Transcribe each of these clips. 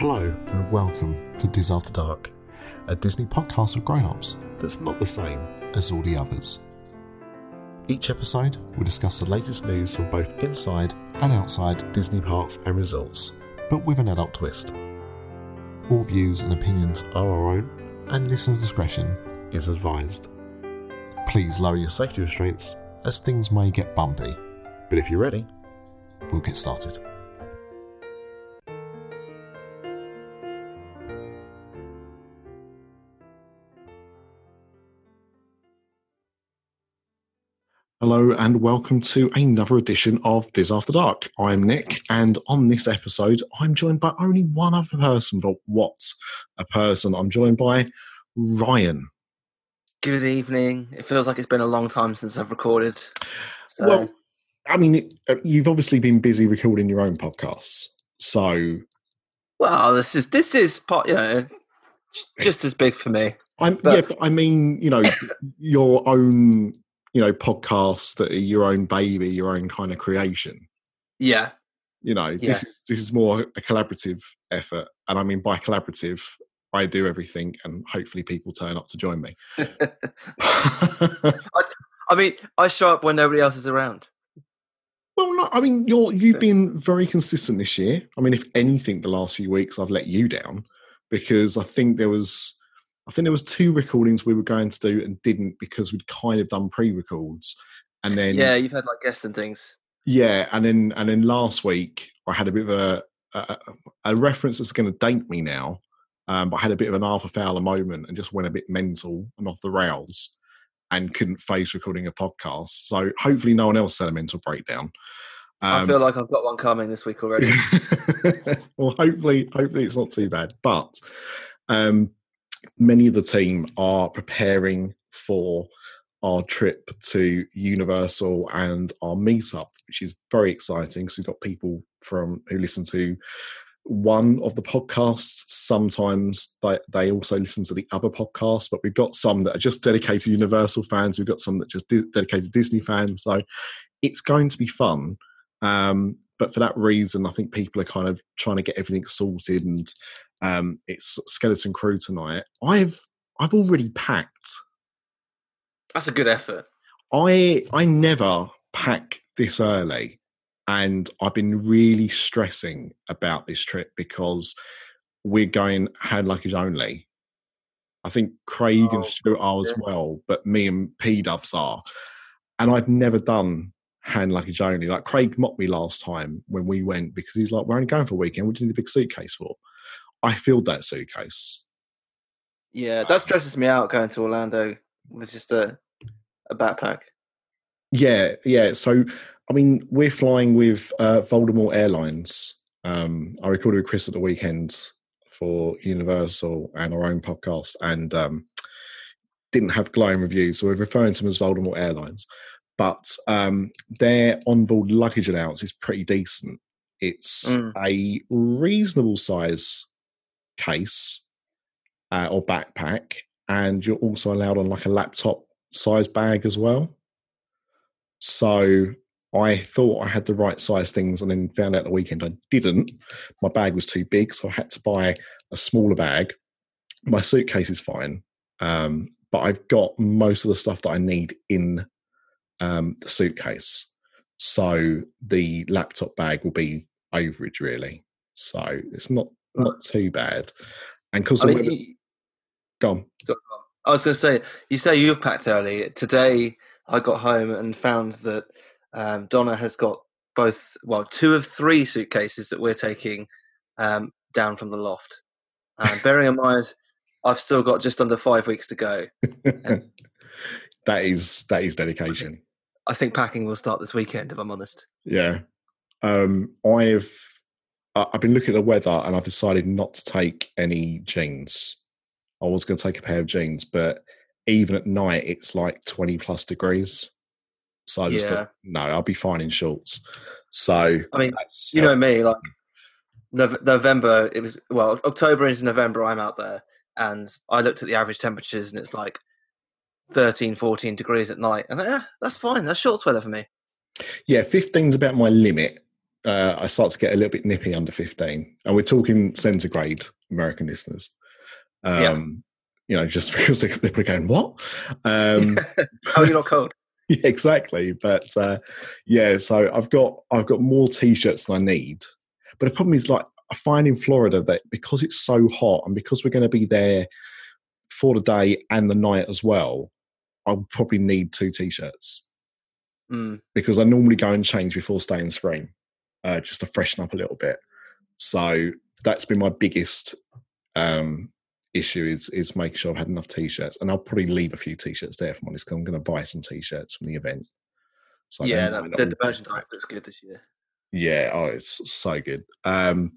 Hello and welcome to Diz After Dark, a Disney podcast of grown ups that's not the same as all the others. Each episode will discuss the latest news from both inside and outside Disney parks and resorts, but with an adult twist. All views and opinions are our own, and listener discretion is advised. Please lower your safety restraints as things may get bumpy, but if you're ready, we'll get started. Hello and welcome to another edition of Diz After Dark. I'm Nick, and on this episode, I'm joined by only one other person, but what's a person? I'm joined by Ryan. Good evening. It feels like it's been a long time since I've recorded. So. Well, I mean, uh, you've obviously been busy recording your own podcasts, so well, this is this is part, you know, just as big for me. I'm But- yeah, but I mean, you know, your own, you know, podcasts that are your own baby, your own kind of creation. Yeah, You know, Yeah. this is this is more a collaborative effort, and I mean by collaborative, I do everything, and hopefully people turn up to join me. I mean, I show up when nobody else is around. Well, no, I mean, you're you've been very consistent this year. I mean, if anything, the last few weeks I've let you down because I think there was, I think there was two recordings we were going to do and didn't because we'd kind of done pre-records, and then Yeah, you've had like guests and things. yeah, and then and then last week I had a bit of a a, a reference that's going to date me now, um, but I had a bit of an Arthur Fowler moment and just went a bit mental and off the rails, and couldn't face recording a podcast. So hopefully, no one else had a mental breakdown. I Um, feel like I've got one coming this week already. well, hopefully, hopefully it's not too bad. But um, many of the team are preparing for our trip to Universal and our meetup, which is very exciting. So we've got people from who listen to one of the podcasts. Sometimes they, they also listen to the other podcasts, but we've got some that are just dedicated Universal fans. We've got some that just di- dedicated Disney fans. So it's going to be fun. Um, but for that reason, I think people are kind of trying to get everything sorted, and um, it's skeleton crew tonight. I've I've already packed. That's a good effort. I I never pack this early, and I've been really stressing about this trip because we're going hand luggage only. I think Craig Oh, and Stuart are as well, but me and P Dubs are, and I've never done hand luggage only. Like Craig mocked me last time when we went because he's like, "We're only going for a weekend. What do you need a big suitcase for?" I filled that suitcase. Yeah, that stresses me out going to Orlando with just a a backpack. Yeah, yeah. So, I mean, we're flying with uh, Voldemort Airlines. Um, I recorded with Chris at the weekend for Universal and our own podcast, and um, didn't have glowing reviews. So we're referring to them as Voldemort Airlines, but um, their onboard luggage allowance is pretty decent. It's Mm. a reasonable size case uh, or backpack, and you're also allowed on like a laptop size bag as well. So I thought I had the right size things and then found out the weekend I didn't. My bag was too big, so I had to buy a smaller bag. My suitcase is fine, um, but I've got most of the stuff that I need in um, the suitcase. So the laptop bag will be overage, really. So it's not not too bad. And because I mean, weather, you- gone. I was going to say, you say you've packed early. Today, I got home and found that um, Donna has got both, well, two of three suitcases that we're taking um, down from the loft. Um, bearing in mind, I've still got just under five weeks to go. that is that is dedication. I think packing will start this weekend, if I'm honest. Yeah. Um, I've I've been looking at the weather and I've decided not to take any jeans. I was going to take a pair of jeans, but even at night it's like twenty plus degrees. So I just Yeah. thought, no, I'll be fine in shorts. So I mean, that's You know me, like November, it was, well, October into November, I'm out there. And I looked at the average temperatures and it's like 13, 14 degrees at night. And yeah, that's fine. That's shorts weather for me. yeah, 15's about my limit. Uh, I start to get a little bit nippy under 15. And we're talking centigrade American listeners. Um, Yeah. You know, just because they, they're going, what? Um, oh, you're not cold. yeah, exactly. But uh, yeah, so I've got I've got more t-shirts than I need. But the problem is, like, I find in Florida that because it's so hot and because we're going to be there for the day and the night as well, I'll probably need two t-shirts Mm. because I normally go and change before staying screen, uh, just to freshen up a little bit. So that's been my biggest um, issue is is making sure I've had enough t-shirts, and I'll probably leave a few t-shirts there for honest. I'm going to buy some t-shirts from the event. So yeah, that, the, the merchandise looks good this year. Yeah, oh, it's so good. Um,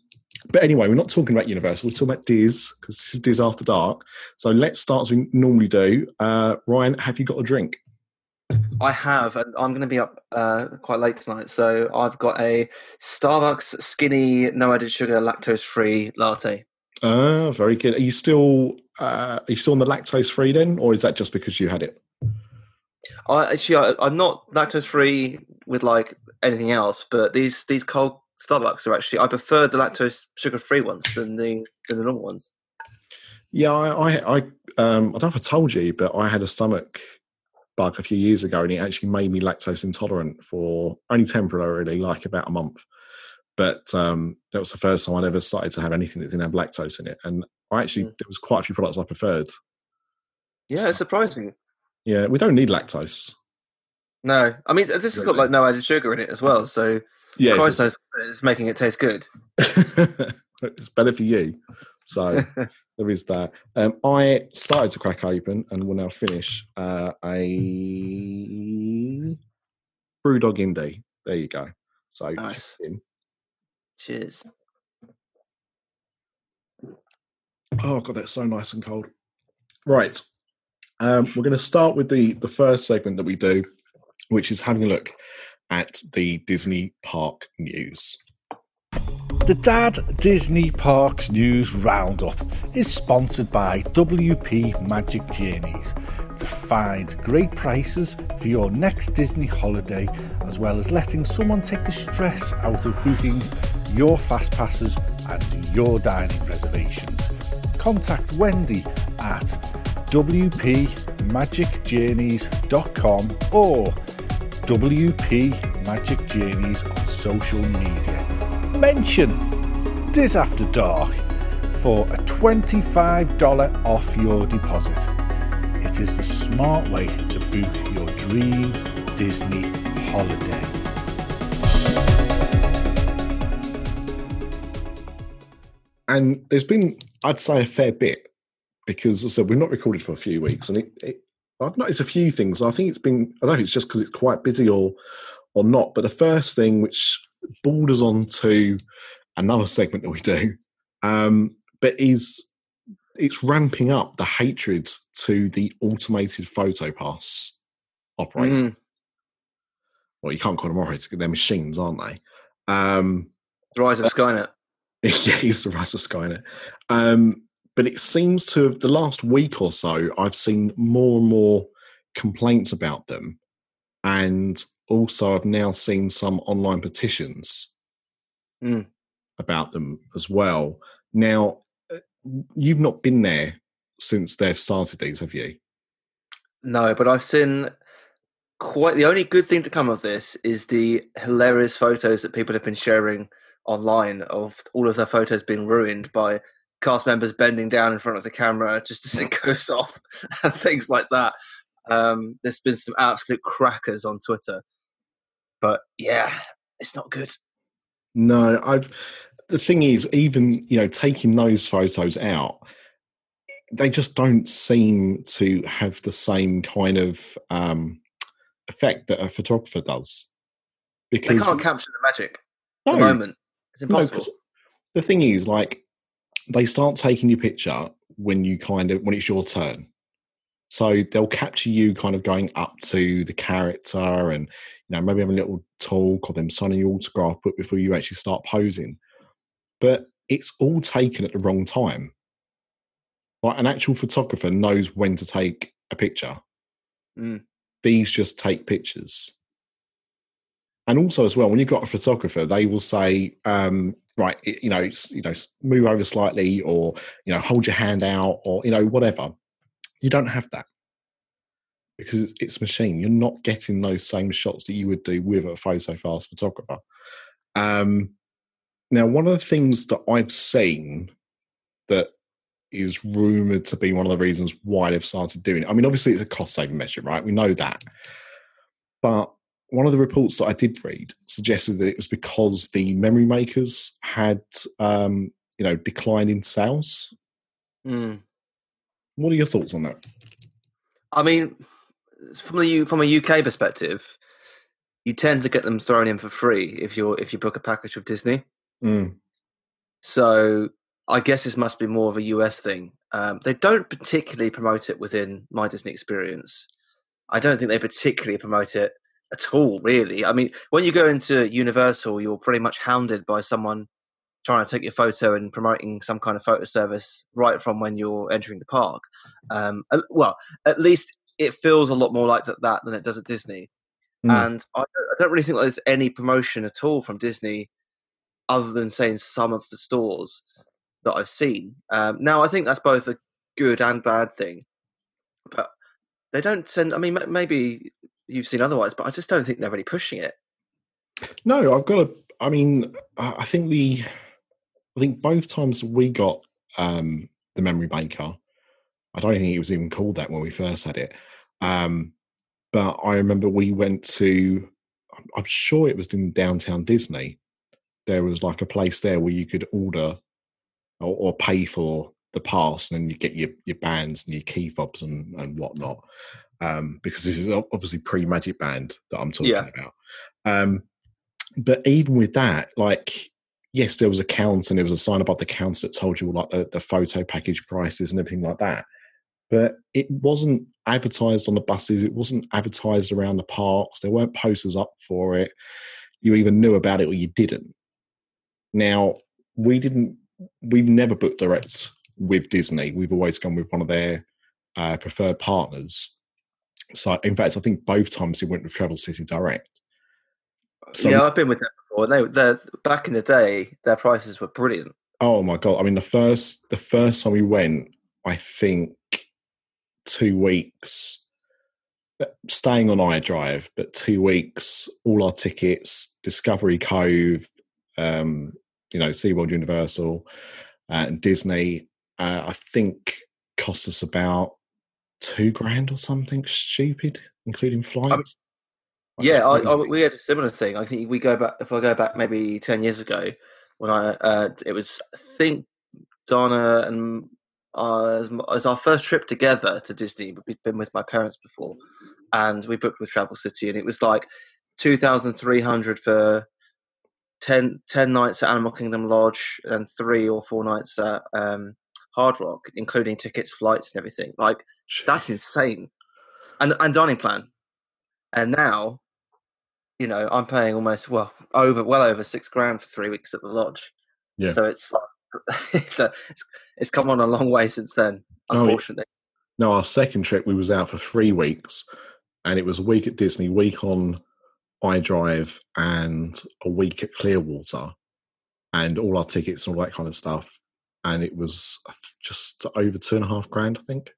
but anyway, we're not talking about Universal. We're talking about Diz because this is Diz After Dark. So let's start as we normally do. Uh, Ryan, have you got a drink? I have, and I'm going to be up uh, quite late tonight, so I've got a Starbucks skinny, no added sugar, lactose free latte. Ah, very good. Are you still uh, are you still on the lactose free then, or is that just because you had it? I actually, I, I'm not lactose free with like anything else, but these these cold Starbucks are actually I prefer the lactose sugar free ones than the than the normal ones. Yeah, I I, I um I don't know if I told you, but I had a stomach bug a few years ago, and it actually made me lactose intolerant for only temporarily, like about a month. But um, that was the first time I'd ever started to have anything that didn't have lactose in it, and I actually Mm. there was quite a few products I preferred. Yeah, it's surprising. Yeah, we don't need lactose. No, I mean this has got like no added sugar in it as well, so Yeah, Christ it's, knows it's making it taste good. it's better for you. So there is that. Um, I started to crack open and will now finish uh, a Brewdog Indie. There you go. So Nice. Cheers. oh god, that's so nice and cold. Right, um, we're going to start with the the first segment that we do, which is having a look at the Disney Park news. The Dad Disney Parks News Roundup is sponsored by WP Magic Journeys to find great prices for your next Disney holiday, as well as letting someone take the stress out of booking your fast passes and your dining reservations. Contact Wendy at wpmagicjourneys.com or WP Magic Journeys on social media mention Diz After Dark for a $25 off your deposit. It is the smart way to book your dream Disney holiday. and there's been i'd say a fair bit because as i said we've not recorded for a few weeks and it, it i've noticed a few things i think it's been i don't know if it's just because it's quite busy or or not but the first thing which borders on to another segment that we do um but is it's ramping up the hatred to the automated photo pass operators Mm. well you can't call them operators they're machines aren't they um Rise of Skynet. yeah, he's the rise of Skynet. Um, but it seems to have the last week or so, I've seen more and more complaints about them. And also, I've now seen some online petitions Mm. about them as well. Now, uh, you've not been there since they've started these, have you? No, but I've seen quite the only good thing to come of this is the hilarious photos that people have been sharing online of all of their photos being ruined by cast members bending down in front of the camera just as it goes off and things like that. Um, there's been some absolute crackers on Twitter, but yeah, it's not good. No, I've. The thing is, even you know, taking those photos out, they just don't seem to have the same kind of um, effect that a photographer does. They Because can't capture the magic at no, the moment. It's no, the thing is, like, they start taking your picture when you kind of when it's your turn. So they'll capture you kind of going up to the character and you know maybe have a little talk or them signing your autograph book before you actually start posing. But it's all taken at the wrong time. Like an actual photographer knows when to take a picture. Mm. These just take pictures. and also as well, when you've got a photographer, they will say, um, right, you know, you know, move over slightly, or you know, hold your hand out, or you know, whatever. You don't have that because it's, it's machine. You're not getting those same shots that you would do with a photo pass photographer. Um, now, one of the things that I've seen that is rumored to be one of the reasons why they've started doing it. I mean, obviously, it's a cost saving measure, right? We know that. But one of the reports that I did read suggested that it was because the memory makers had, um, you know, declined in sales. Mm. What are your thoughts on that? I mean, from the from a UK perspective, you tend to get them thrown in for free if you're if you book a package with Disney. Mm. So I guess this must be more of a US thing. Um, they don't particularly promote it within my Disney experience. I don't think they particularly promote it at all, really. I mean, when you go into Universal, you're pretty much hounded by someone trying to take your photo and promoting some kind of photo service right from when you're entering the park. Um, well, at least it feels a lot more like that, that than it does at Disney. Mm. And I, I don't really think there's any promotion at all from Disney other than saying some of the stores that I've seen. Um, now, I think that's both a good and bad thing, but they don't send. I mean, maybe you've seen otherwise, but I just don't think they're really pushing it. No, I've got a. I mean, I think the. I think both times we got um, the memory maker, I don't think it was even called that when we first had it. Um, but I remember we went to. I'm sure it was in downtown Disney. There was like a place there where you could order or, or pay for the pass, and then you get your your bands and your key fobs and and whatnot. Um, because this is obviously pre Magic Band that I'm talking yeah. about. Um, but even with that, like, yes, there was a count and there was a sign above the counter that told you like the, the photo package prices and everything like that. But it wasn't advertised on the buses. It wasn't advertised around the parks. There weren't posters up for it. You either knew about it or you didn't. Now, we didn't we've never booked direct with Disney. We've always gone with one of their uh, preferred partners. So, in fact, I think both times we went with Travel City Direct. So, yeah, I've been with them before. They, back in the day, their prices were brilliant. Oh my god! I mean, the first the first time we went, I think two weeks uh, staying on iDrive, but two weeks, all our tickets, Discovery Cove, um, you know, SeaWorld Universal uh, and Disney, uh, I think cost us about two grand or something stupid, including flights. Um, yeah, I, I, we had a similar thing. I think we go back, if I go back maybe 10 years ago, when I, uh, it was, I think Donna and uh, as our first trip together to Disney. We'd been with my parents before, and we booked with Travel City, and it was like two thousand three hundred for 10, 10 nights at Animal Kingdom Lodge and three or four nights at um, Hard Rock, including tickets, flights, and everything. Like that's insane. And and dining plan. And now, you know, I'm paying almost well over well over six grand for three weeks at the lodge. Yeah. So it's it's a, it's, it's come on a long way since then. Unfortunately. Oh, no, our second trip we was out for three weeks, and it was a week at Disney, week on iDrive and a week at Clearwater and all our tickets and all that kind of stuff. And it was just over two and a half grand, I think.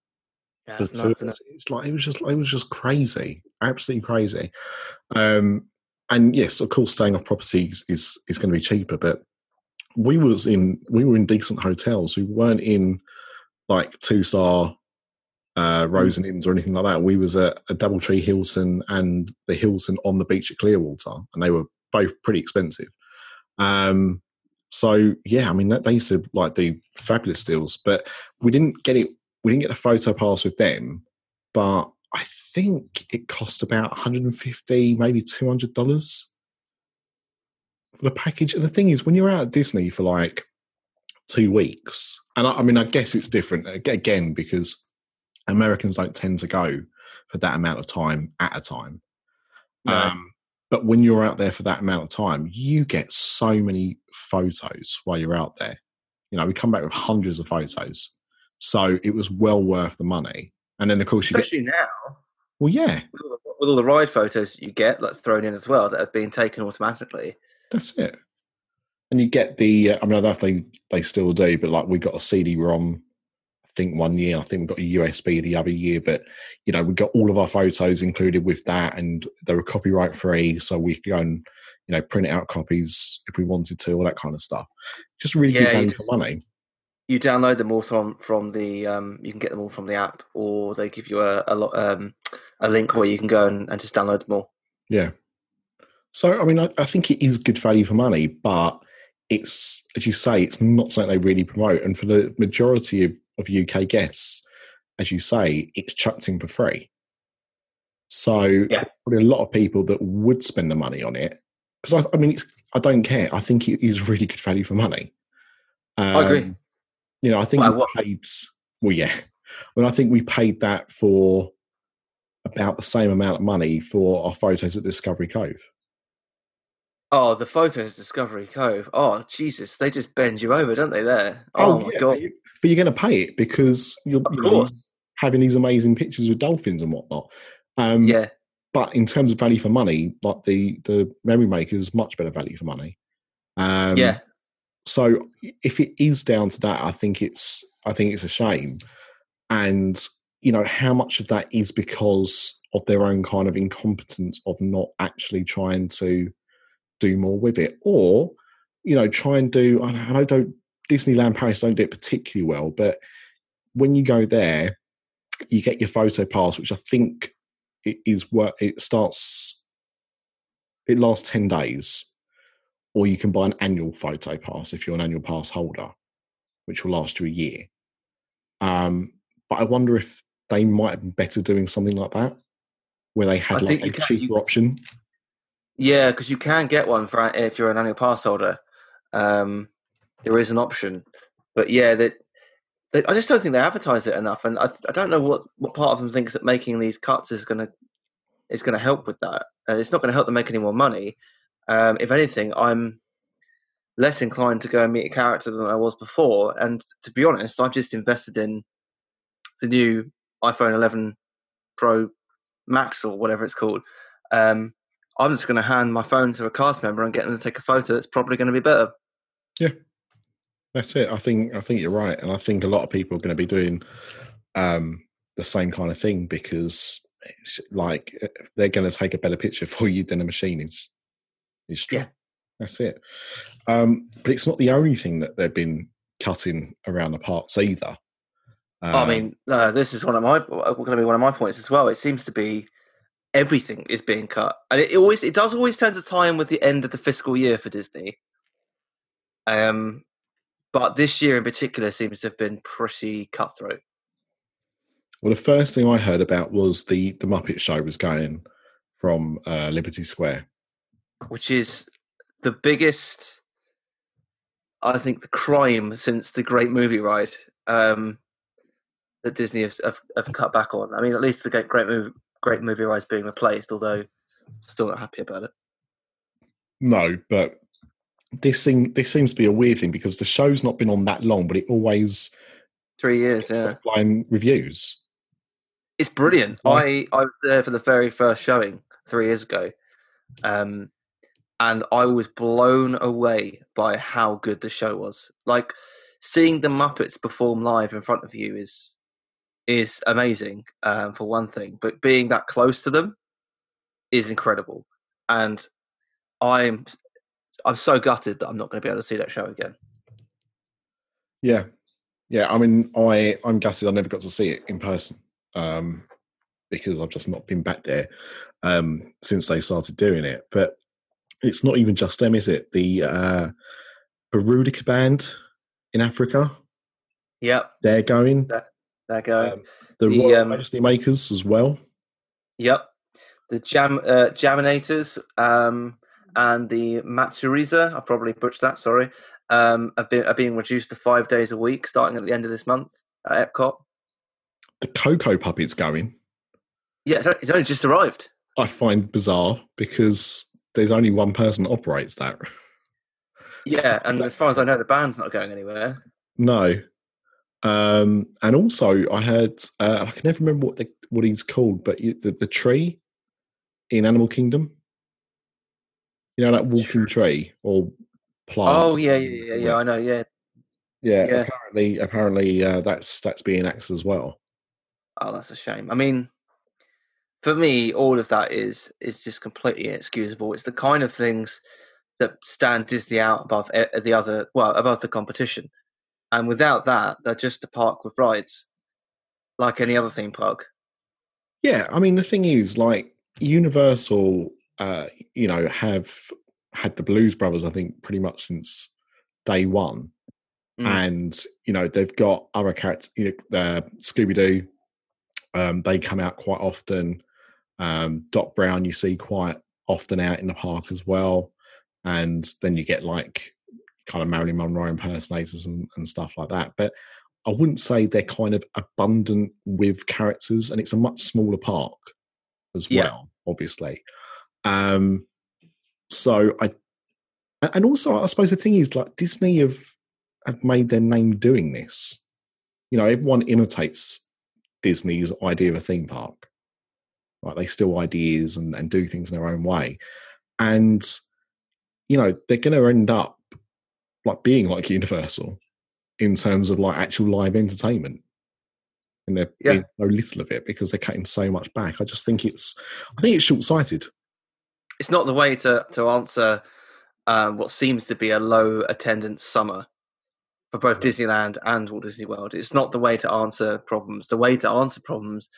Yeah, it's, it's like it was just it was just crazy, absolutely crazy. Um, and yes, of course, staying off properties is is going to be cheaper, but we was in we were in decent hotels. We weren't in like two star uh, Rose and Inns or anything like that. We was at a DoubleTree Hilton and the Hilton on the beach at Clearwater, and they were both pretty expensive. Um, so yeah, I mean that, they used to like do fabulous deals, but we didn't get it. We didn't get a photo pass with them, but I think it cost about 150, maybe 200 dollars for the package. And the thing is, when you're out at Disney for like two weeks, and I, I mean, I guess it's different again because Americans don't tend to go for that amount of time at a time. Um, but when you're out there for that amount of time, you get so many photos while you're out there. You know, we come back with hundreds of photos. So it was well worth the money. And then, of course, you especially get, now. Well, yeah. with all the ride photos you get like thrown in as well that have been taken automatically. That's it. And you get the. Uh, I mean, I don't know if they they still do, but like we got a CD-ROM. I think one year. I think we got a USB the other year, but you know we got all of our photos included with that, and they were copyright free, so we could go and you know print out copies if we wanted to, all that kind of stuff. Just really Yeah, good value for money. You download them all from from the um, you can get them all from the app, or they give you a a, lot, um, a link where you can go and, and just download them all. Yeah. So, I mean, I, I think it is good value for money, but it's, as you say, it's not something they really promote. And for the majority of, of UK guests, as you say, it's chucked in for free. So, Yeah. probably a lot of people that would spend the money on it, because I, I mean, it's, I don't care. I think it is really good value for money. Um, I agree. You know, I think Well, we paid, well, yeah. Mean, I think we paid that for about the same amount of money for our photos at Discovery Cove. Oh, the photos of Discovery Cove. Oh, Jesus, they just bend you over, don't they? There. Oh, my yeah, god. But, you, but you're going to pay it because you're you know, having these amazing pictures with dolphins and whatnot. Um, Yeah. But in terms of value for money, like the the memory maker is much better value for money. Um, yeah. So if it is down to that, I think it's I think it's a shame. And you know how much of that is because of their own kind of incompetence of not actually trying to do more with it, or you know try and do. I know- don't Disneyland Paris don't do it particularly well, but when you go there, you get your photo pass, which I think it is what it starts. It lasts ten days, or you can buy an annual photo pass if you're an annual pass holder, which will last you a year. Um, but I wonder if they might have been better doing something like that, where they had I like a can- cheaper you- option. Yeah, because you can get one for if you're an annual pass holder. Um, there is an option, but yeah, that they, I just don't think they advertise it enough, and I, I don't know what, what part of them thinks that making these cuts is gonna is gonna help with that, and it's not going to help them make any more money. Um, if anything, I'm less inclined to go and meet a character than I was before, and to be honest, I've just invested in the new iPhone 11 Pro Max or whatever it's called. Um, I'm just going to hand my phone to a cast member and get them to take a photo that's probably going to be better. Yeah, that's it. I think I think you're right, and I think a lot of people are going to be doing um, the same kind of thing because, like, they're going to take a better picture for you than a machine is. Is true. Yeah. That's it. Um, but it's not the only thing that they've been cutting around the parts either. I Um, mean, uh, this is one of my going to be one of my points as well. It seems to be everything is being cut, and it, it always it does always tend to tie in with the end of the fiscal year for Disney. Um, but this year in particular seems to have been pretty cutthroat. well, the first thing I heard about was the the Muppet Show was going from uh, Liberty Square. Which is the biggest, I think, the crime since the Great Movie Ride um, that Disney have, have, have cut back on. I mean, at least the Great Great Movie, Great Movie Ride is being replaced, although still not happy about it. No, but this thing this seems to be a weird thing because the show's not been on that long, but it always Three years, yeah, line reviews. it's brilliant. Oh. I I was there for the very first showing three years ago, um, and I was blown away by how good the show was. Like seeing the Muppets perform live in front of you is is amazing um, for one thing, but being that close to them is incredible. And I'm I'm so gutted that I'm not going to be able to see that show again. Yeah, yeah. I mean, I I'm gutted I never got to see it in person um, because I've just not been back there um, since they started doing it. But it's not even just them, is it? The uh, Burudika band in Africa, Yep, they're going. there go. Um, the The, Royal um, Majesty Makers as well. Yep. The jam uh, Jaminators um, and the Matsuriza, I probably butchered that, sorry, um, have been are being reduced to five days a week starting at the end of this month at Epcot. The Cocoa Puppets going. Yeah, it's only just arrived. I find bizarre because there's only one person operates that. Yeah, and as far as I know, the band's not going anywhere. No. Um, and also, I heard uh, I can never remember what the, what he's called, but you, the the tree, in Animal Kingdom. You know that walking tree or plant. Oh yeah, yeah, yeah, yeah. I know. Yeah. yeah. yeah. Apparently, apparently uh, that's that's being axed as well. Oh, that's a shame. I mean, for me, all of that is is just completely inexcusable. It's the kind of things that stand Disney out above the other, well, above the competition. And without that, they're just a park with rides, like any other theme park. Yeah, I mean the thing is, like Universal, uh, you know, have had the Blues Brothers, I think, pretty much since day one, Mm. and you know they've got other characters. You know, uh, Scooby Doo, um, they come out quite often. Um, Doc Brown, you see quite often out in the park as well, and then you get like kind of Marilyn Monroe impersonators and, and stuff like that. But I wouldn't say they're kind of abundant with characters, and it's a much smaller park as Yeah. well, obviously. Um, so I, and also I suppose the thing is like Disney have have made their name doing this. You know, everyone imitates Disney's idea of a theme park. Like they steal ideas and, and do things in their own way, and you know they're going to end up like being like Universal in terms of like actual live entertainment. And they're Yeah. being so little of it because they're cutting so much back. I just think it's, I think it's short sighted. It's not the way to to answer um, what seems to be a low attendance summer for both Disneyland and Walt Disney World. It's not the way to answer problems. The way to answer problems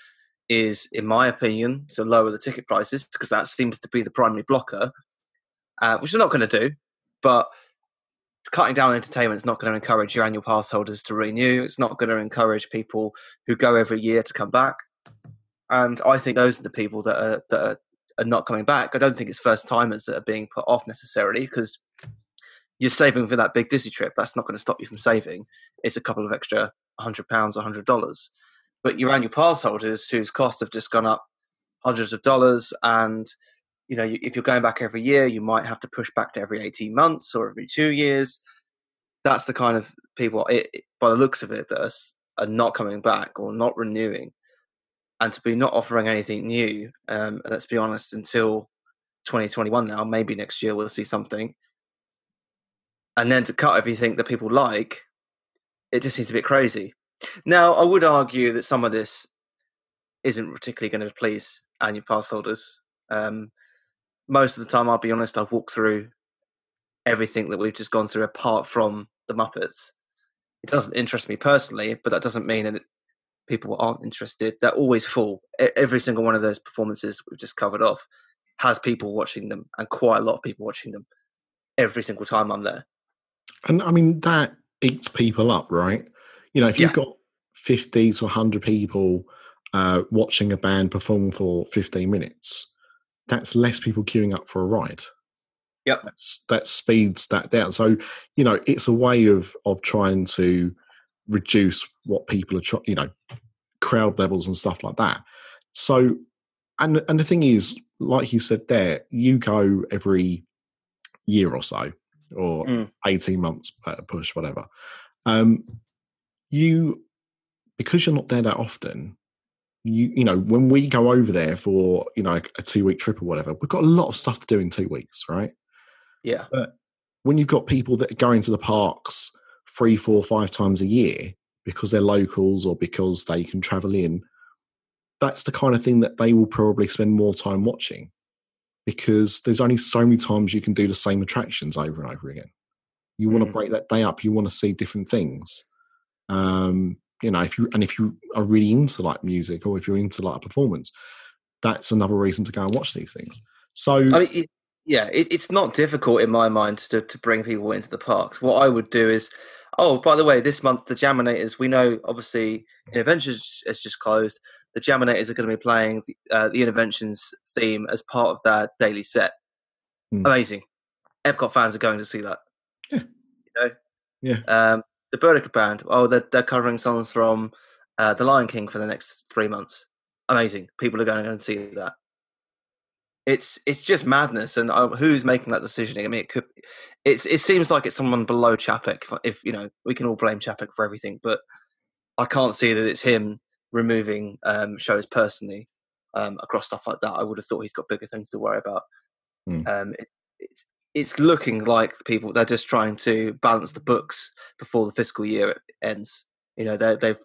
is, in my opinion, to lower the ticket prices because that seems to be the primary blocker, uh, which they're not going to do. But cutting down entertainment is not going to encourage your annual pass holders to renew. It's not going to encourage people who go every year to come back. And I think those are the people that are that are, are not coming back. I don't think it's first timers that are being put off necessarily because you're saving for that big Disney trip. That's not going to stop you from saving. It's a couple of extra hundred pounds or hundred dollars. But your annual pass holders, whose costs have just gone up hundreds of dollars, and you know, if you're going back every year, you might have to push back to every 18 months or every two years. That's the kind of people, it- by the looks of it, that are, are not coming back or not renewing. And to be not offering anything new, um, let's be honest, until 2021 now, maybe next year we'll see something. And then to cut everything that people like, it just seems a bit crazy. Now, I would argue that some of this isn't particularly going to please annual pass holders. Um, most of the time, I'll be honest, I've walked through everything that we've just gone through apart from the Muppets. It doesn't interest me personally, but that doesn't mean that people aren't interested. They're always full. Every single one of those performances we've just covered off has people watching them, and quite a lot of people watching them every single time I'm there. And I mean, that eats people up, right? You know, if you've Yeah. got 50 to 100 people uh, watching a band perform for 15 minutes, that's less people queuing up for a ride. Yep. That's, that speeds that down. So, you know, it's a way of of trying to reduce what people are trying, you know, crowd levels and stuff like that. So, and and the thing is, like you said there, you go every year or so, or Mm. 18 months uh, push, whatever. Um, you, because you're not there that often, you you know, when we go over there for you know a two week trip or whatever, we've got a lot of stuff to do in two weeks, right? Yeah, when you've got people that go into the parks three, four, five times a year because they're locals or because they can travel in, that's the kind of thing that they will probably spend more time watching because there's only so many times you can do the same attractions over and over again. You want to mm. break that day up. You want to see different things. Um, you know, if you and if you are really into like music or if you're into like a performance, that's another reason to go and watch these things. So I mean, it, yeah, it, it's not difficult in my mind to to bring people into the parks. What I would do is, oh, by the way, this month the Jaminators. We know obviously IllumiNations has just closed. The Jaminators are going to be playing the, uh, the IllumiNations theme as part of their daily set. Hmm. Amazing. Epcot fans are going to see that. Yeah. You know. Yeah. Um, the Burlica band. Oh, they're they're covering songs from uh, the Lion King for the next three months. Amazing. People are going to go and see that it's it's just madness and uh, who's making that decision i mean it could it's it seems like it's someone below chapek if, if you know we can all blame chapek for everything but i can't see that it's him removing um shows personally um, across stuff like that. I would have thought he's got bigger things to worry about. Mm. Um, it, it's it's looking like people they're just trying to balance the books before the fiscal year ends. You know, they they've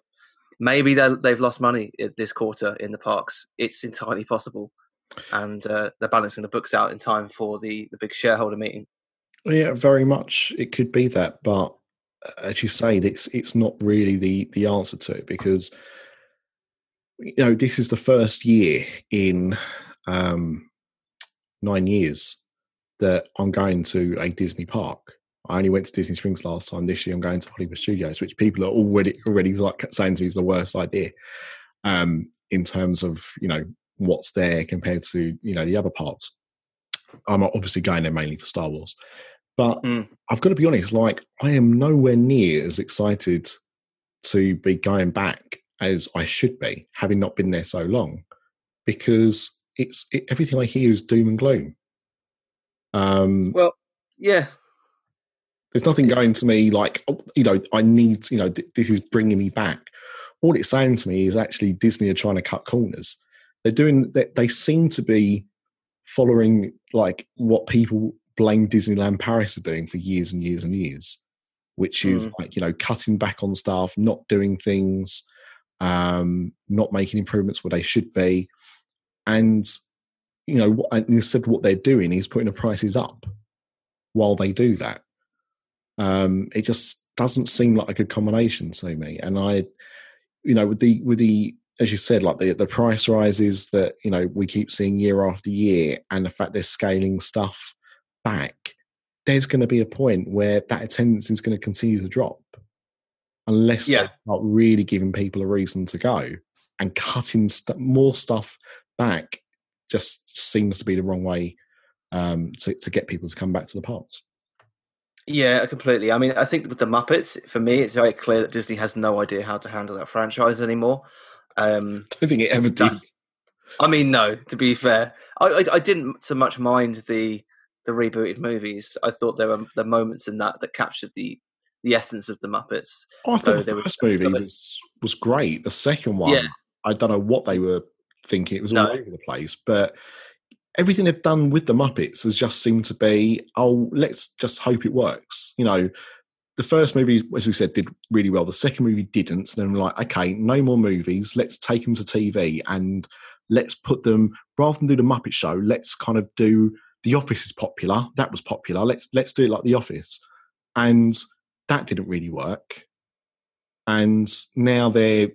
maybe they they've lost money this quarter in the parks. It's entirely possible, and uh, they're balancing the books out in time for the the big shareholder meeting. Yeah, very much. It could be that, but uh, as you say, it's it's not really the the answer to it because you know this is the first year in um, nine years that I'm going to a Disney park. I only went to Disney Springs last time. This year, I'm going to Hollywood Studios, which people are already already like saying to me is the worst idea um, in terms of you know what's there compared to you know the other parks. I'm obviously going there mainly for Star Wars, but Mm. I've got to be honest. Like I am nowhere near as excited to be going back as I should be, having not been there so long, because it's it, everything I hear is doom and gloom. Um, Well, yeah, there's nothing It's- going to me like, oh, you know, I need, you know, th- this is bringing me back. All it's saying to me is actually Disney are trying to cut corners. They're doing, they, they seem to be following like what people blame Disneyland Paris are doing for years and years and years, which is Mm. like, you know, cutting back on staff, not doing things, um, not making improvements where they should be. And, you know, instead of what they're doing is putting the prices up while they do that um, it just doesn't seem like a good combination to me. And I, you know, with the with the as you said, like the the price rises that you know we keep seeing year after year, and the fact they're scaling stuff back, there's going to be a point where that attendance is going to continue to drop, unless Yeah. they start really giving people a reason to go and cutting st- more stuff back. Just seems to be the wrong way um, to to get people to come back to the parks. Yeah, completely. I mean, I think with the Muppets, for me, it's very clear that Disney has no idea how to handle that franchise anymore. Um, I don't think it ever did. That's- I mean, no. To be fair, I, I, I didn't so much mind the the rebooted movies. I thought there were the moments in that that captured the the essence of the Muppets. Oh, I thought the was first movie was was great. The second one, Yeah. I don't know what they were thinking. It was all No. over the place. But everything they've done with the Muppets has just seemed to be, oh, let's just hope it works. You know, the first movie, as we said, did really well. The second movie didn't. So then we're like, okay, no more movies. Let's take them to TV and let's put them rather than do the Muppet Show. Let's kind of do The Office is popular. That was popular. Let's let's do it like The Office, and that didn't really work. And now they're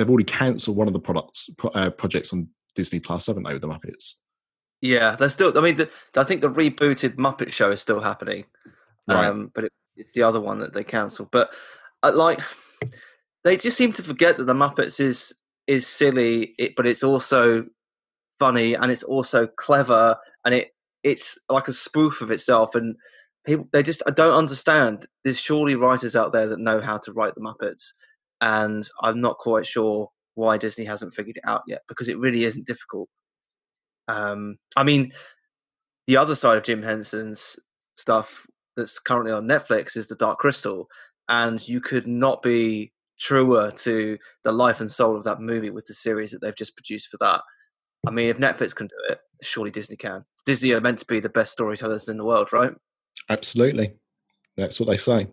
they've already cancelled one of the products uh, projects on Disney Plus, haven't they, with the Muppets? Yeah, they're still. I mean, the, I think the rebooted Muppet Show is still happening, Right. um, but it, it's the other one that they cancelled. But I like, they just seem to forget that the Muppets is is silly, it, but it's also funny and it's also clever, and it it's like a spoof of itself. And people, they just I don't understand. There's surely writers out there that know how to write the Muppets, and I'm not quite sure why Disney hasn't figured it out yet because it really isn't difficult. Um, I mean, the other side of Jim Henson's stuff that's currently on Netflix is The Dark Crystal, and you could not be truer to the life and soul of that movie with the series that they've just produced for that. I mean, if Netflix can do it, surely Disney can. Disney are meant to be the best storytellers in the world, right? Absolutely, that's what they say.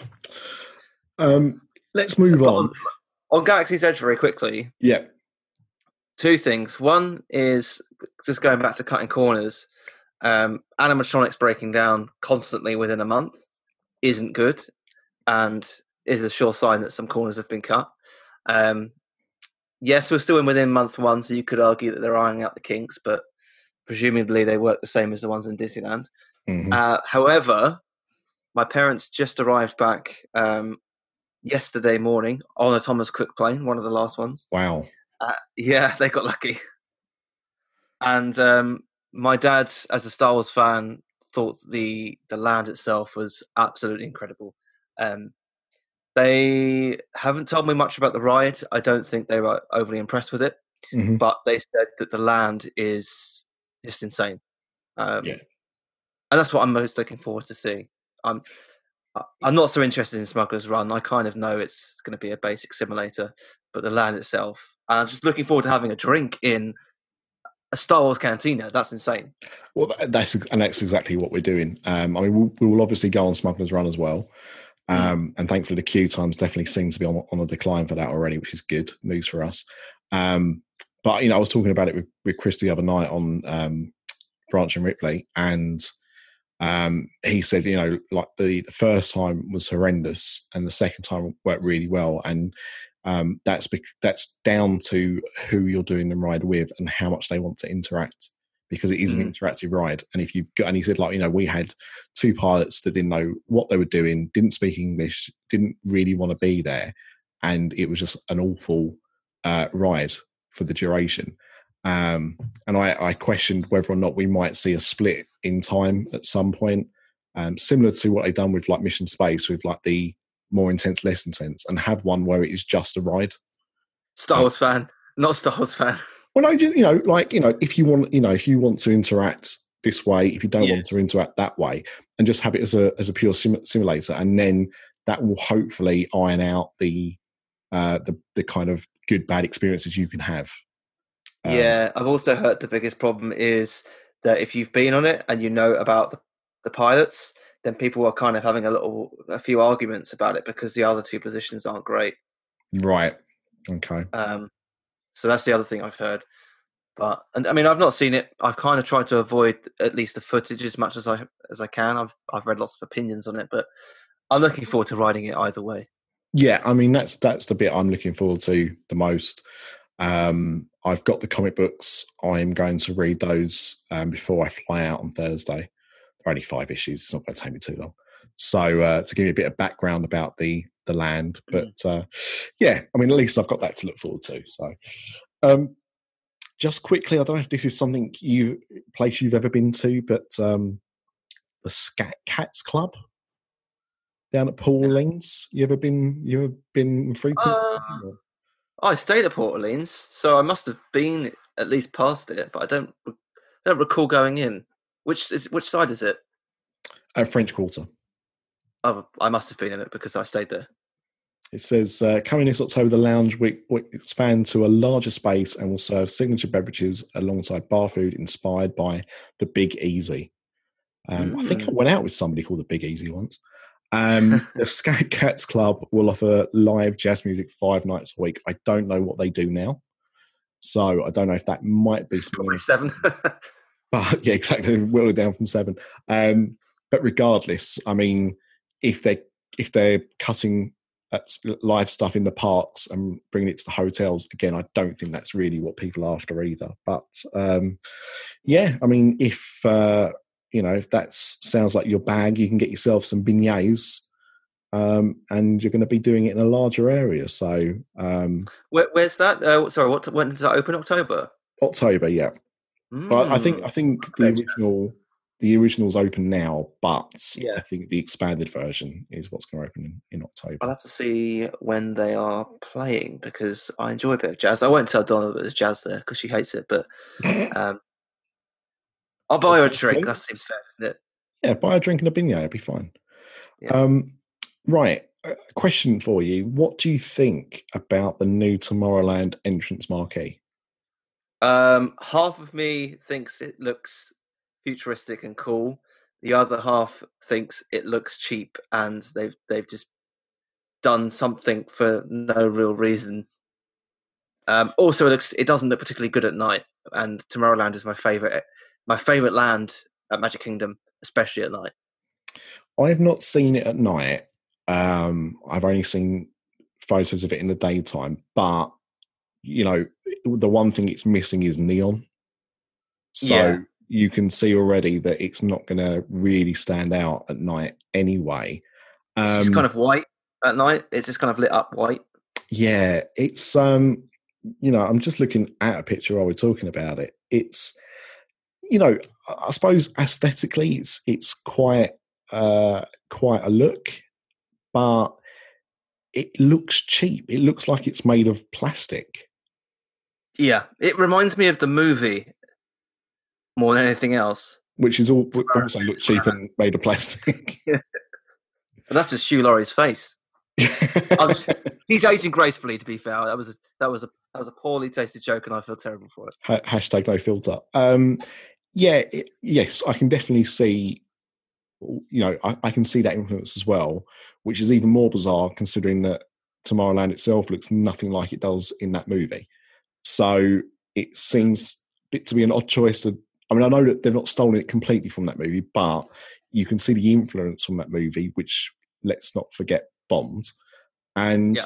Um, let's move on. On Galaxy's Edge, very quickly, Yeah, two things. One is just going back to cutting corners. Um, animatronics breaking down constantly within a month isn't good, and is a sure sign that some corners have been cut. Um, yes, we're still in within month one, so you could argue that they're ironing out the kinks, but presumably they work the same as the ones in Disneyland. Mhm. Uh, however, my parents just arrived back um, yesterday morning on a Thomas Cook plane, one of the last ones. wow. Uh, yeah, they got lucky. And um, my dad, as a Star Wars fan, thought the the land itself was absolutely incredible. Um, they haven't told me much about the ride. I don't think they were overly impressed with it, Mhm. but they said that the land is just insane. Um, Yeah. and that's what I'm most looking forward to see. I'm I- I'm not so interested in Smuggler's Run. I kind of know it's going to be a basic simulator, but the land itself, I'm just looking forward to having a drink in a Star Wars cantina. That's insane. Well, that's and that's exactly what we're doing. Um, I mean, we'll, we will obviously go on Smuggler's Run as well, Mm. um, and thankfully the queue times definitely seems to be on on the decline for that already, which is good news for us. Um, but you know, I was talking about it with, with Chris the other night on um, Branch and Ripley, and um, he said, you know, like the, the first time was horrendous, and the second time worked really well, and um, that's bec- that's down to who you're doing the ride with and how much they want to interact because it is an Mm. interactive ride. And if you've got, and he said, like, you know, we had two pilots that didn't know what they were doing, didn't speak English, didn't really want to be there, and it was just an awful uh, ride for the duration. Um, and I, I questioned whether or not we might see a split in time at some point, um, similar to what they've done with like Mission Space, with like the more intense, less intense, and have one where it is just a ride. Star. Wars fan, not Star Wars fan. Well, no, ju- you know, like you know, if you want, you know, if you want to interact this way, if you don't Yeah. want to interact that way, and just have it as a as a pure sim- simulator, and then that will hopefully iron out the uh, the the kind of good bad experiences you can have. Um, yeah, I've also heard the biggest problem is that if you've been on it and you know about the, the pilots, then people are kind of having a little, a few arguments about it because the other two positions aren't great. Right. Okay. Um, so that's the other thing I've heard. But and I mean, I've not seen it. I've kind of tried to avoid at least the footage as much as I as I can. I've I've read lots of opinions on it, but I'm looking forward to riding it either way. Yeah, I mean that's that's the bit I'm looking forward to the most. Um, I've got the comic books. I'm going to read those um, before I fly out on Thursday. They're only five issues. It's not going to take me too long. So uh, to give you a bit of background about the the land, but uh, yeah, I mean at least I've got that to look forward to. So um, just quickly, I don't know if this is something you place you've ever been to, but um, the Scat Cats Club down at Port Orleans. You ever been? You ever been frequent? Uh, I stayed at Port Orleans, so I must have been at least past it, but I don't I don't recall going in. Which is which side is it? At French Quarter. Oh, I must have been in it because I stayed there. It says uh, coming this October, the lounge will, will expand to a larger space and will serve signature beverages alongside bar food inspired by the Big Easy. Um, I think I Mm. went out with somebody called the Big Easy once. Um, the Scat Cats Club will offer live jazz music five nights a week. I don't know what they do now, so I don't know if that might be. Probably seven. But yeah, exactly. Whittle it down from seven. Um, but regardless, I mean, if they if they're cutting uh, live stuff in the parks and bringing it to the hotels, again, I don't think that's really what people are after either. But um, yeah, I mean, if uh, you know, if that sounds like your bag, you can get yourself some beignets. Um, and you're going to be doing it in a larger area. So um, Where, where's that? Uh, sorry, what when does that open? October. October, yeah. But I think Mm. I think the original the original's open now, but Yeah. I think the expanded version is what's going to open in, in October. I'll have to see when they are playing because I enjoy a bit of jazz. I won't tell Donna that there's jazz there because she hates it, but um, I'll buy her a drink. That seems fair, doesn't it? yeah, buy a drink and a beignet, It'd be fine. Yeah. Um, right. A question for you: What do you think about the new Tomorrowland entrance marquee? Um, half of me thinks it looks futuristic and cool. The other half thinks it looks cheap and they've they've just done something for no real reason. Um, also, it looks it doesn't look particularly good at night. And Tomorrowland is my favorite my favorite land at Magic Kingdom, especially at night. I've not seen it at night. Um, I've only seen photos of it in the daytime, but you know, the one thing it's missing is neon. So Yeah. you can see already that it's not going to really stand out at night anyway. It's Um, just kind of white at night. It's just kind of lit up white. yeah, it's um, you know, I'm just looking at a picture while we're talking about it. It's, you know, I suppose aesthetically, it's it's quite uh quite a look, but it looks cheap. It looks like it's made of plastic. Yeah, it reminds me of the movie more than anything else. which is all also looks cheap and made of plastic. But that's just Hugh Laurie's face. Just- he's aging gracefully. To be fair, that was a, that was a that was a poorly tasted joke, and I feel terrible for it. Ha- hashtag no filter. Um, yeah, it, yes, I can definitely see. You know, I, I can see that influence as well, which is even more bizarre considering that Tomorrowland itself looks nothing like it does in that movie. So it seems bit to be an odd choice to. I mean, I know that they've not stolen it completely from that movie, but you can see the influence from that movie, which let's not forget bombed. And Yeah.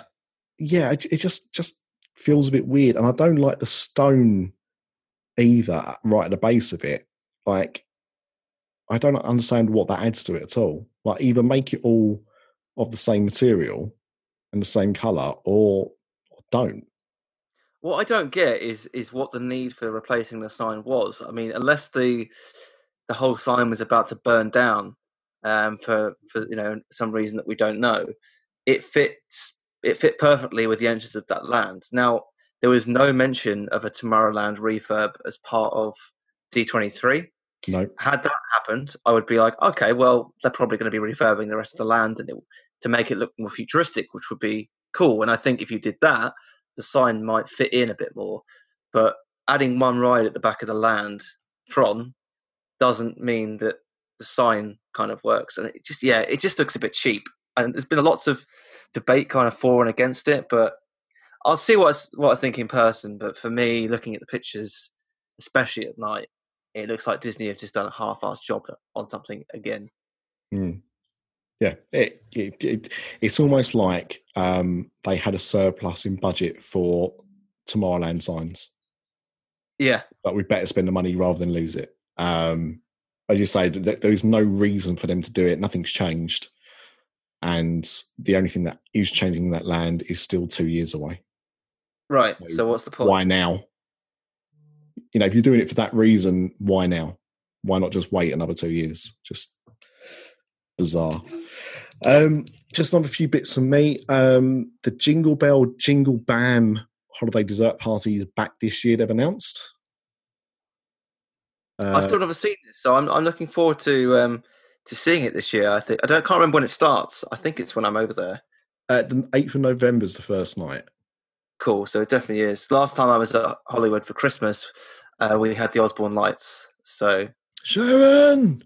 yeah, it, it just just feels a bit weird, and I don't like the stone either. Right at the base of it, like I don't understand what that adds to it at all. Like either make it all of the same material and the same color, or, or don't. What I don't get is is what the need for replacing the sign was. I mean, unless the the whole sign was about to burn down um, for for you know some reason that we don't know, it fits it fit perfectly with the entrance of that land. Now there was no mention of a Tomorrowland refurb as part of D23. No, Had that happened, I would be like, okay, well, they're probably going to be refurbing the rest of the land and it, to make it look more futuristic, which would be cool. And I think if you did that, the sign might fit in a bit more. But adding one ride at the back of the land, Tron, doesn't mean that the sign kind of works. And it just, yeah, it just looks a bit cheap. And there's been lots of debate kind of for and against it, but I'll see what I, what I think in person. But for me, looking at the pictures, especially at night, it looks like Disney have just done a half-assed job on something again. Mm. Yeah, it, it, it it's almost like um, they had a surplus in budget for Tomorrowland signs. Yeah, But we better spend the money rather than lose it. Um, as you say, th- there is no reason for them to do it. Nothing's changed, and the only thing that is changing in that land is still two years away. Right. So So what's the point? Why now? You know, if you're doing it for that reason, why now? Why not just wait another two years? Just bizarre. Um, just another few bits from me. Um, the Jingle Bell Jingle Bam holiday dessert party is back this year. They've announced. Uh, I've still never seen this, so I'm I'm looking forward to um to seeing it this year. I think I don't can't remember when it starts. I think it's when I'm over there. uh, the eighth of November is the first night. Cool. So it definitely is. Last time I was at Hollywood for Christmas, uh, we had the Osborne lights. So Sharon,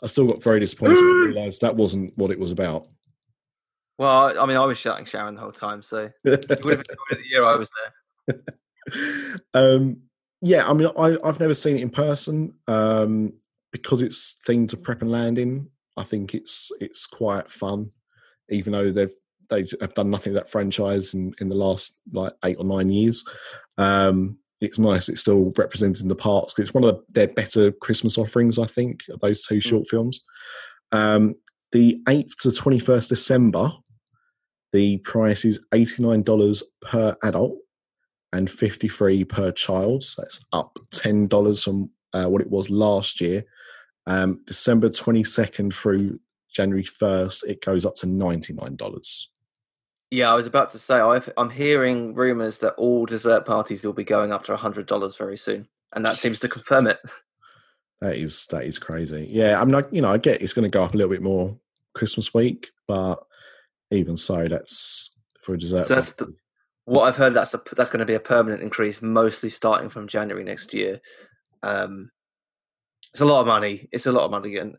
I still got very disappointed when I realised that wasn't what it was about. well, I, I mean, I was shouting Sharon the whole time. So you would have enjoyed it the year I was there. um, yeah, I mean, I, I've never seen it in person um, because it's themed to prep and landing. I think it's it's quite fun, even though they've they have done nothing with that franchise in, in the last like eight or nine years. Um, it's nice. It's still representing the parks 'cause it's one of their better Christmas offerings. I think of those two short films. Um, the eighth to twenty first December, the price is eighty nine dollars per adult and 53 per child. So that's up $10 from uh, what it was last year. Um, December 22nd through January 1st, it goes up to $99. Yeah, I was about to say I've, I'm hearing rumours that all dessert parties will be going up to hundred dollars very soon, and that seems to confirm it. That is that is crazy. Yeah, I mean, I, you know, I get it's going to go up a little bit more Christmas week, but even so, that's for a dessert. So that's the- what I've heard that's a, that's going to be a permanent increase, mostly starting from January next year. Um, it's a lot of money. It's a lot of money, and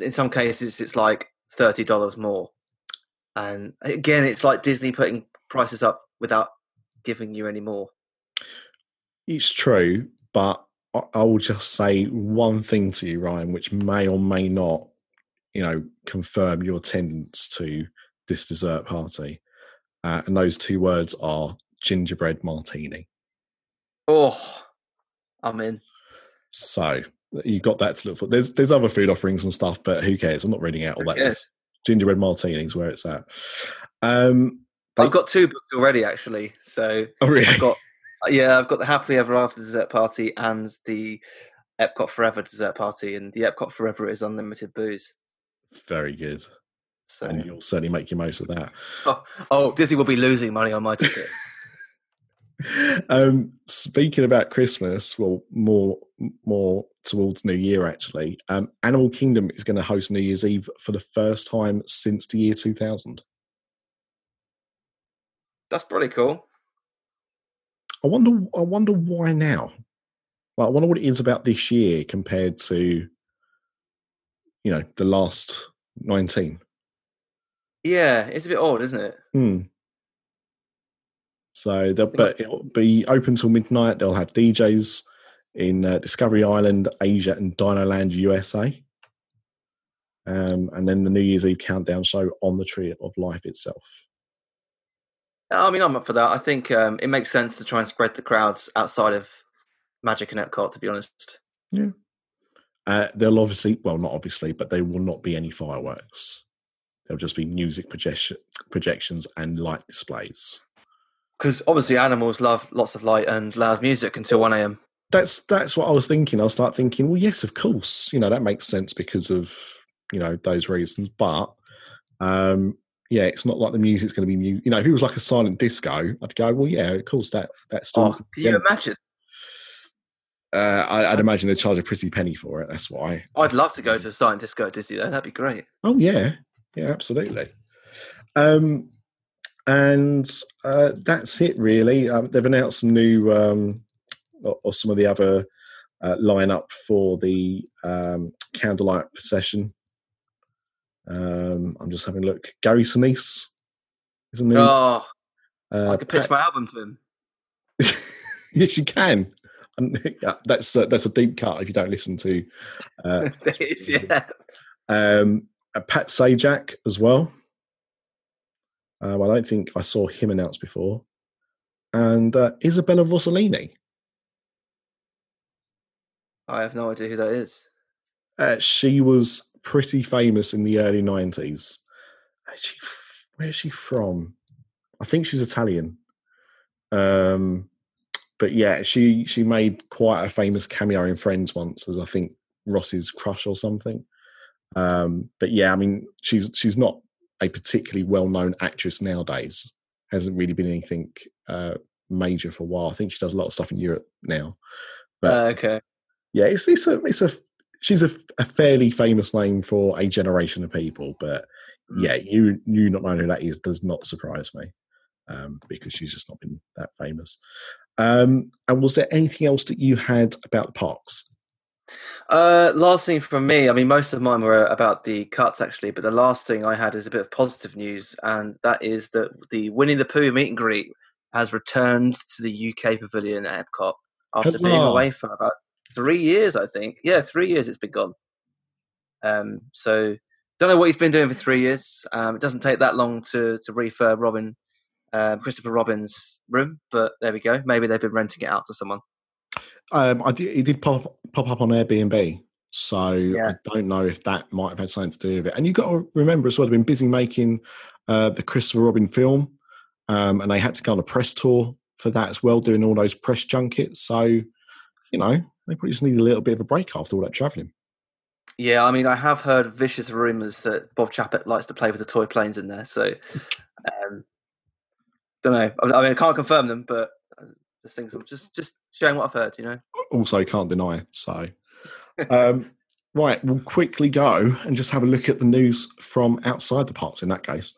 in some cases, it's like thirty dollars more. And again, it's like Disney putting prices up without giving you any more. It's true, but I, will just say one thing to you, Ryan, which may or may not, you know, confirm your attendance to this dessert party. Uh, and those two words are gingerbread martini. Oh, I'm in. So you got that to look for. There's there's other food offerings and stuff, but who cares? I'm not reading out all that. cares? Gingerbread martinis, where it's at. Um, I've got two books already, actually. So oh, really? I've got yeah, I've got the Happily Ever After dessert party and the Epcot Forever dessert party, and the Epcot Forever is unlimited booze. very good, So and you'll certainly make your most of that. oh, oh, Disney will be losing money on my ticket. um, speaking about Christmas, well, more more towards New Year actually. Um, Animal Kingdom is going to host New Year's Eve for the first time since the year 2000. That's pretty cool. I wonder. I wonder why now. Like, I wonder what it is about this year compared to, you know, the last nineteen. Yeah, it's a bit odd, isn't it? Hmm. So, they'll, but it'll be open till midnight. They'll have DJs in uh, Discovery Island, Asia, and Dinoland, USA. Um, and then the New Year's Eve countdown show on the Tree of Life itself. I mean, I'm up for that. I think um, it makes sense to try and spread the crowds outside of Magic and Epcot. To be honest, Yeah. Uh, they'll obviously, well, not obviously, but they will not be any fireworks. There'll just be music projection, projections and light displays. Because obviously animals love lots of light and loud music until one a.m. That's that's what I was thinking. I was start thinking, well, yes, of course, you know that makes sense because of you know those reasons. But um, yeah, it's not like the music's going to be mu You know, if it was like a silent disco, I'd go, well, yeah, of course that that's still. Oh, can you imagine? Uh, I, I'd imagine they charge a pretty penny for it. That's why. I'd love to go to a silent disco at Disney. Though that'd be great. Oh yeah, yeah, absolutely. Um, and uh, that's it really. Um, they've announced some new um, or, or some of the other uh, lineup for the um, candlelight procession. Um, I'm just having a look. Gary Sinise is a new. Oh, uh, I could pitch my album to him. yes, you can. And, yeah, that's uh, that's a deep cut if you don't listen to uh, is, yeah. Um, uh, Pat Sajak as well. Um, I don't think I saw him announced before. And uh, Isabella Rossellini. I have no idea who that is. Uh, she was pretty famous in the early 90s. She, where is she from? I think she's Italian. Um, but yeah, she she made quite a famous cameo in Friends once as I think Ross's crush or something. Um, but yeah, I mean, she's she's not a particularly well known actress nowadays. Hasn't really been anything uh, major for a while. I think she does a lot of stuff in Europe now. But Uh, okay. yeah, it's it's a it's a she's a, a fairly famous name for a generation of people. But Mm. yeah, you you not knowing who that is does not surprise me um, because she's just not been that famous. Um, and was there anything else that you had about the parks? Uh, last thing from me. I mean, most of mine were about the cuts actually, but the last thing I had is a bit of positive news, and that is that the Winnie the Pooh meet and greet has returned to the UK Pavilion at Epcot after being away for about three years. I think, yeah, three years it's been gone. Um, so don't know what he's been doing for three years. Um, it doesn't take that long to to refurb Robin, um, Christopher Robin's room, but there we go. Maybe they've been renting it out to someone. Um, I did, it did pop pop up on Airbnb, so Yeah. I don't know if that might have had something to do with it. And you've got to remember as well, they've been busy making uh, the Christopher Robin film, um, and they had to go on a press tour for that as well, doing all those press junkets. So, you know, they probably just need a little bit of a break after all that travelling. Yeah, I mean, I have heard vicious rumours that Bob Chapek likes to play with the toy planes in there. So, um, don't know. I mean, I can't confirm them, but uh, just things. I'm just just sharing what I've heard. You know. Also, can't deny. So, um, right, we'll quickly go and just have a look at the news from outside the parks. In that case.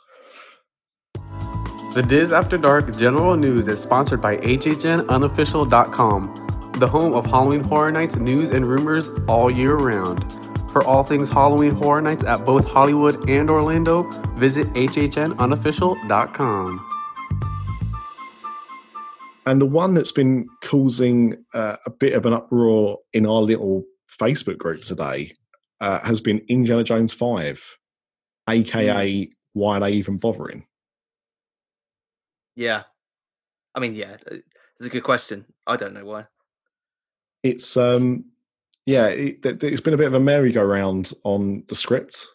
The Diz After Dark General News is sponsored by HHNUnofficial.com, the home of Halloween Horror Nights news and rumors all year round. For all things Halloween Horror Nights at both Hollywood and Orlando, visit HHNUnofficial.com. And the one that's been causing uh, a bit of an uproar in our little Facebook group today uh, has been Indiana Jones 5, aka Why Are They Even Bothering? Yeah. I mean, yeah, uh, it's a good question. I don't know why. It's, um, yeah, it, it's been a bit of a merry-go-round on the script.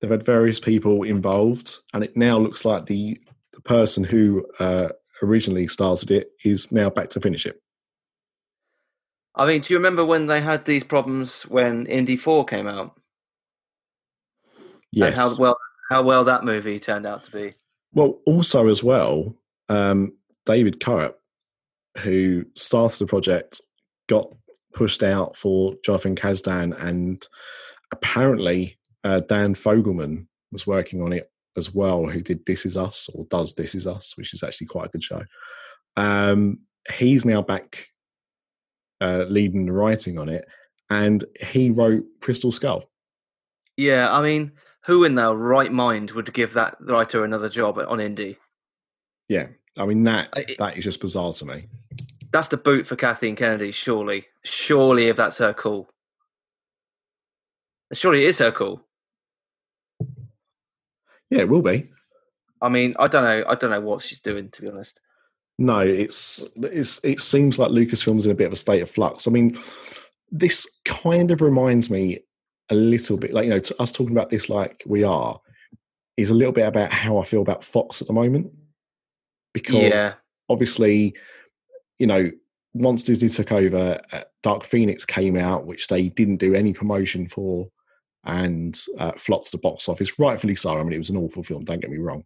They've had various people involved, and it now looks like the, the person who uh, originally started it is now back to finish it. I mean, do you remember when they had these problems when Indy Four came out? Yes. And how well how well that movie turned out to be. Well, also as well, um, David Koepp, who started the project, got pushed out for Jonathan Kasdan, and apparently uh, Dan Fogelman was working on it as well, who did This Is Us or does This Is Us, which is actually quite a good show. Um, he's now back uh, leading the writing on it, and he wrote Crystal Skull. Yeah, I mean, who in their right mind would give that writer another job on Indy? Yeah, I mean that I- that is just bizarre to me. That's the boot for Kathleen Kennedy, surely. Surely, if that's her call. Surely it is her call. Yeah, it will be. I mean, I don't know. I don't know what she's doing, to be honest. No, it's it's it seems like Lucasfilm's in a bit of a state of flux. I mean, this kind of reminds me a little bit, like you know, to us talking about this like we are, is a little bit about how I feel about Fox at the moment, because Yeah, obviously, you know, once Disney took over, uh, Dark Phoenix came out, which they didn't do any promotion for, and uh, flopped to the box office, rightfully so. I mean, it was an awful film. Don't get me wrong.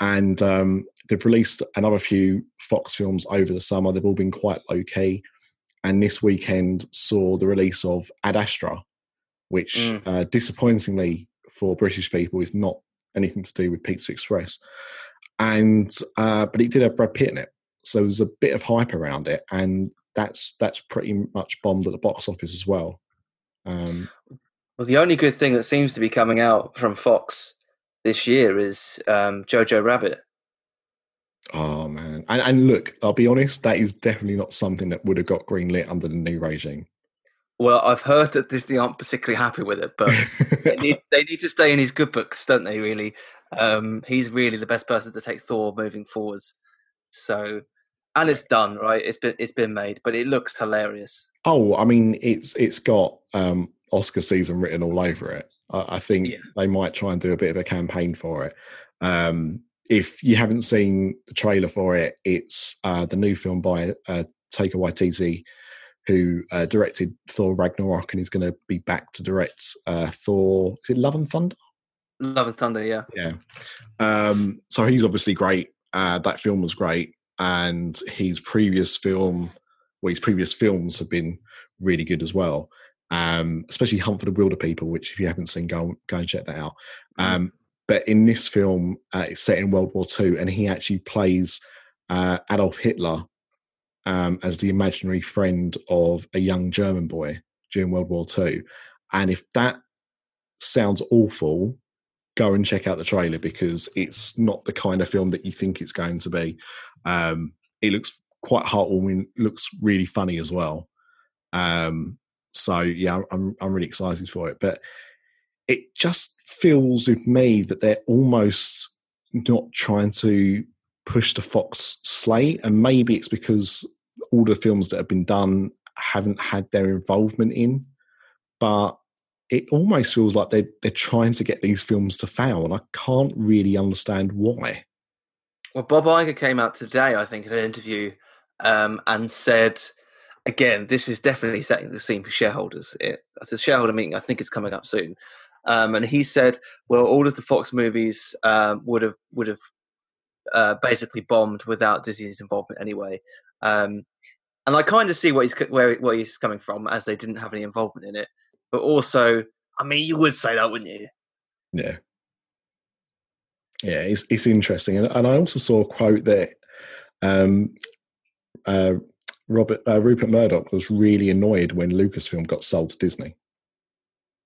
And um, they've released another few Fox films over the summer. They've all been quite low key. And this weekend saw the release of Ad Astra, which Mm. uh, disappointingly for British people is not anything to do with Pizza Express. And uh, but it did have Brad Pitt in it, so there was a bit of hype around it, and that's that's pretty much bombed at the box office as well. Um, Well, the only good thing that seems to be coming out from Fox this year is um, Jojo Rabbit. oh man, and, and look, I'll be honest, that is definitely not something that would have got greenlit under the new regime. Well, I've heard that Disney aren't particularly happy with it, but they need, they need to stay in his good books, don't they? Really, um, he's really the best person to take Thor moving forwards. So, and it's done, right? It's been it's been made, but it looks hilarious. Oh, I mean, it's it's got um, Oscar season written all over it. I, I think Yeah. they might try and do a bit of a campaign for it. Um, if you haven't seen the trailer for it, it's uh, the new film by uh, Taika Waititi, who uh, directed Thor Ragnarok and is going to be back to direct uh, Thor. Is it Love and Thunder? Love and Thunder, yeah. Yeah. Um, so he's obviously great. Uh, that film was great, and his previous film, well, his previous films have been really good as well. Um, especially Hunt for the Wilderpeople, which if you haven't seen, go go and check that out. Um, but in this film, uh, it's set in World War II, and he actually plays uh, Adolf Hitler um, as the imaginary friend of a young German boy during World War II. And if that sounds awful, go and check out the trailer because it's not the kind of film that you think it's going to be. Um, it looks quite heartwarming, looks really funny as well. Um, so yeah, I'm I'm really excited for it. But it just feels with me that they're almost not trying to push the Fox slate, and maybe it's because all the films that have been done haven't had their involvement in. But it almost feels like they're they're trying to get these films to fail, and I can't really understand why. Well, Bob Iger came out today, I think, in an interview um, and said, again, this is definitely setting the scene for shareholders. It, it's a shareholder meeting, I think it's coming up soon. Um, and he said, well, all of the Fox movies um, would have would have uh, basically bombed without Disney's involvement anyway. Um, and I kind of see what he's where where he's coming from, as they didn't have any involvement in it. But also, I mean, you would say that, wouldn't you? Yeah, yeah, it's it's interesting, and, and I also saw a quote that um, uh, Robert uh, Rupert Murdoch was really annoyed when Lucasfilm got sold to Disney.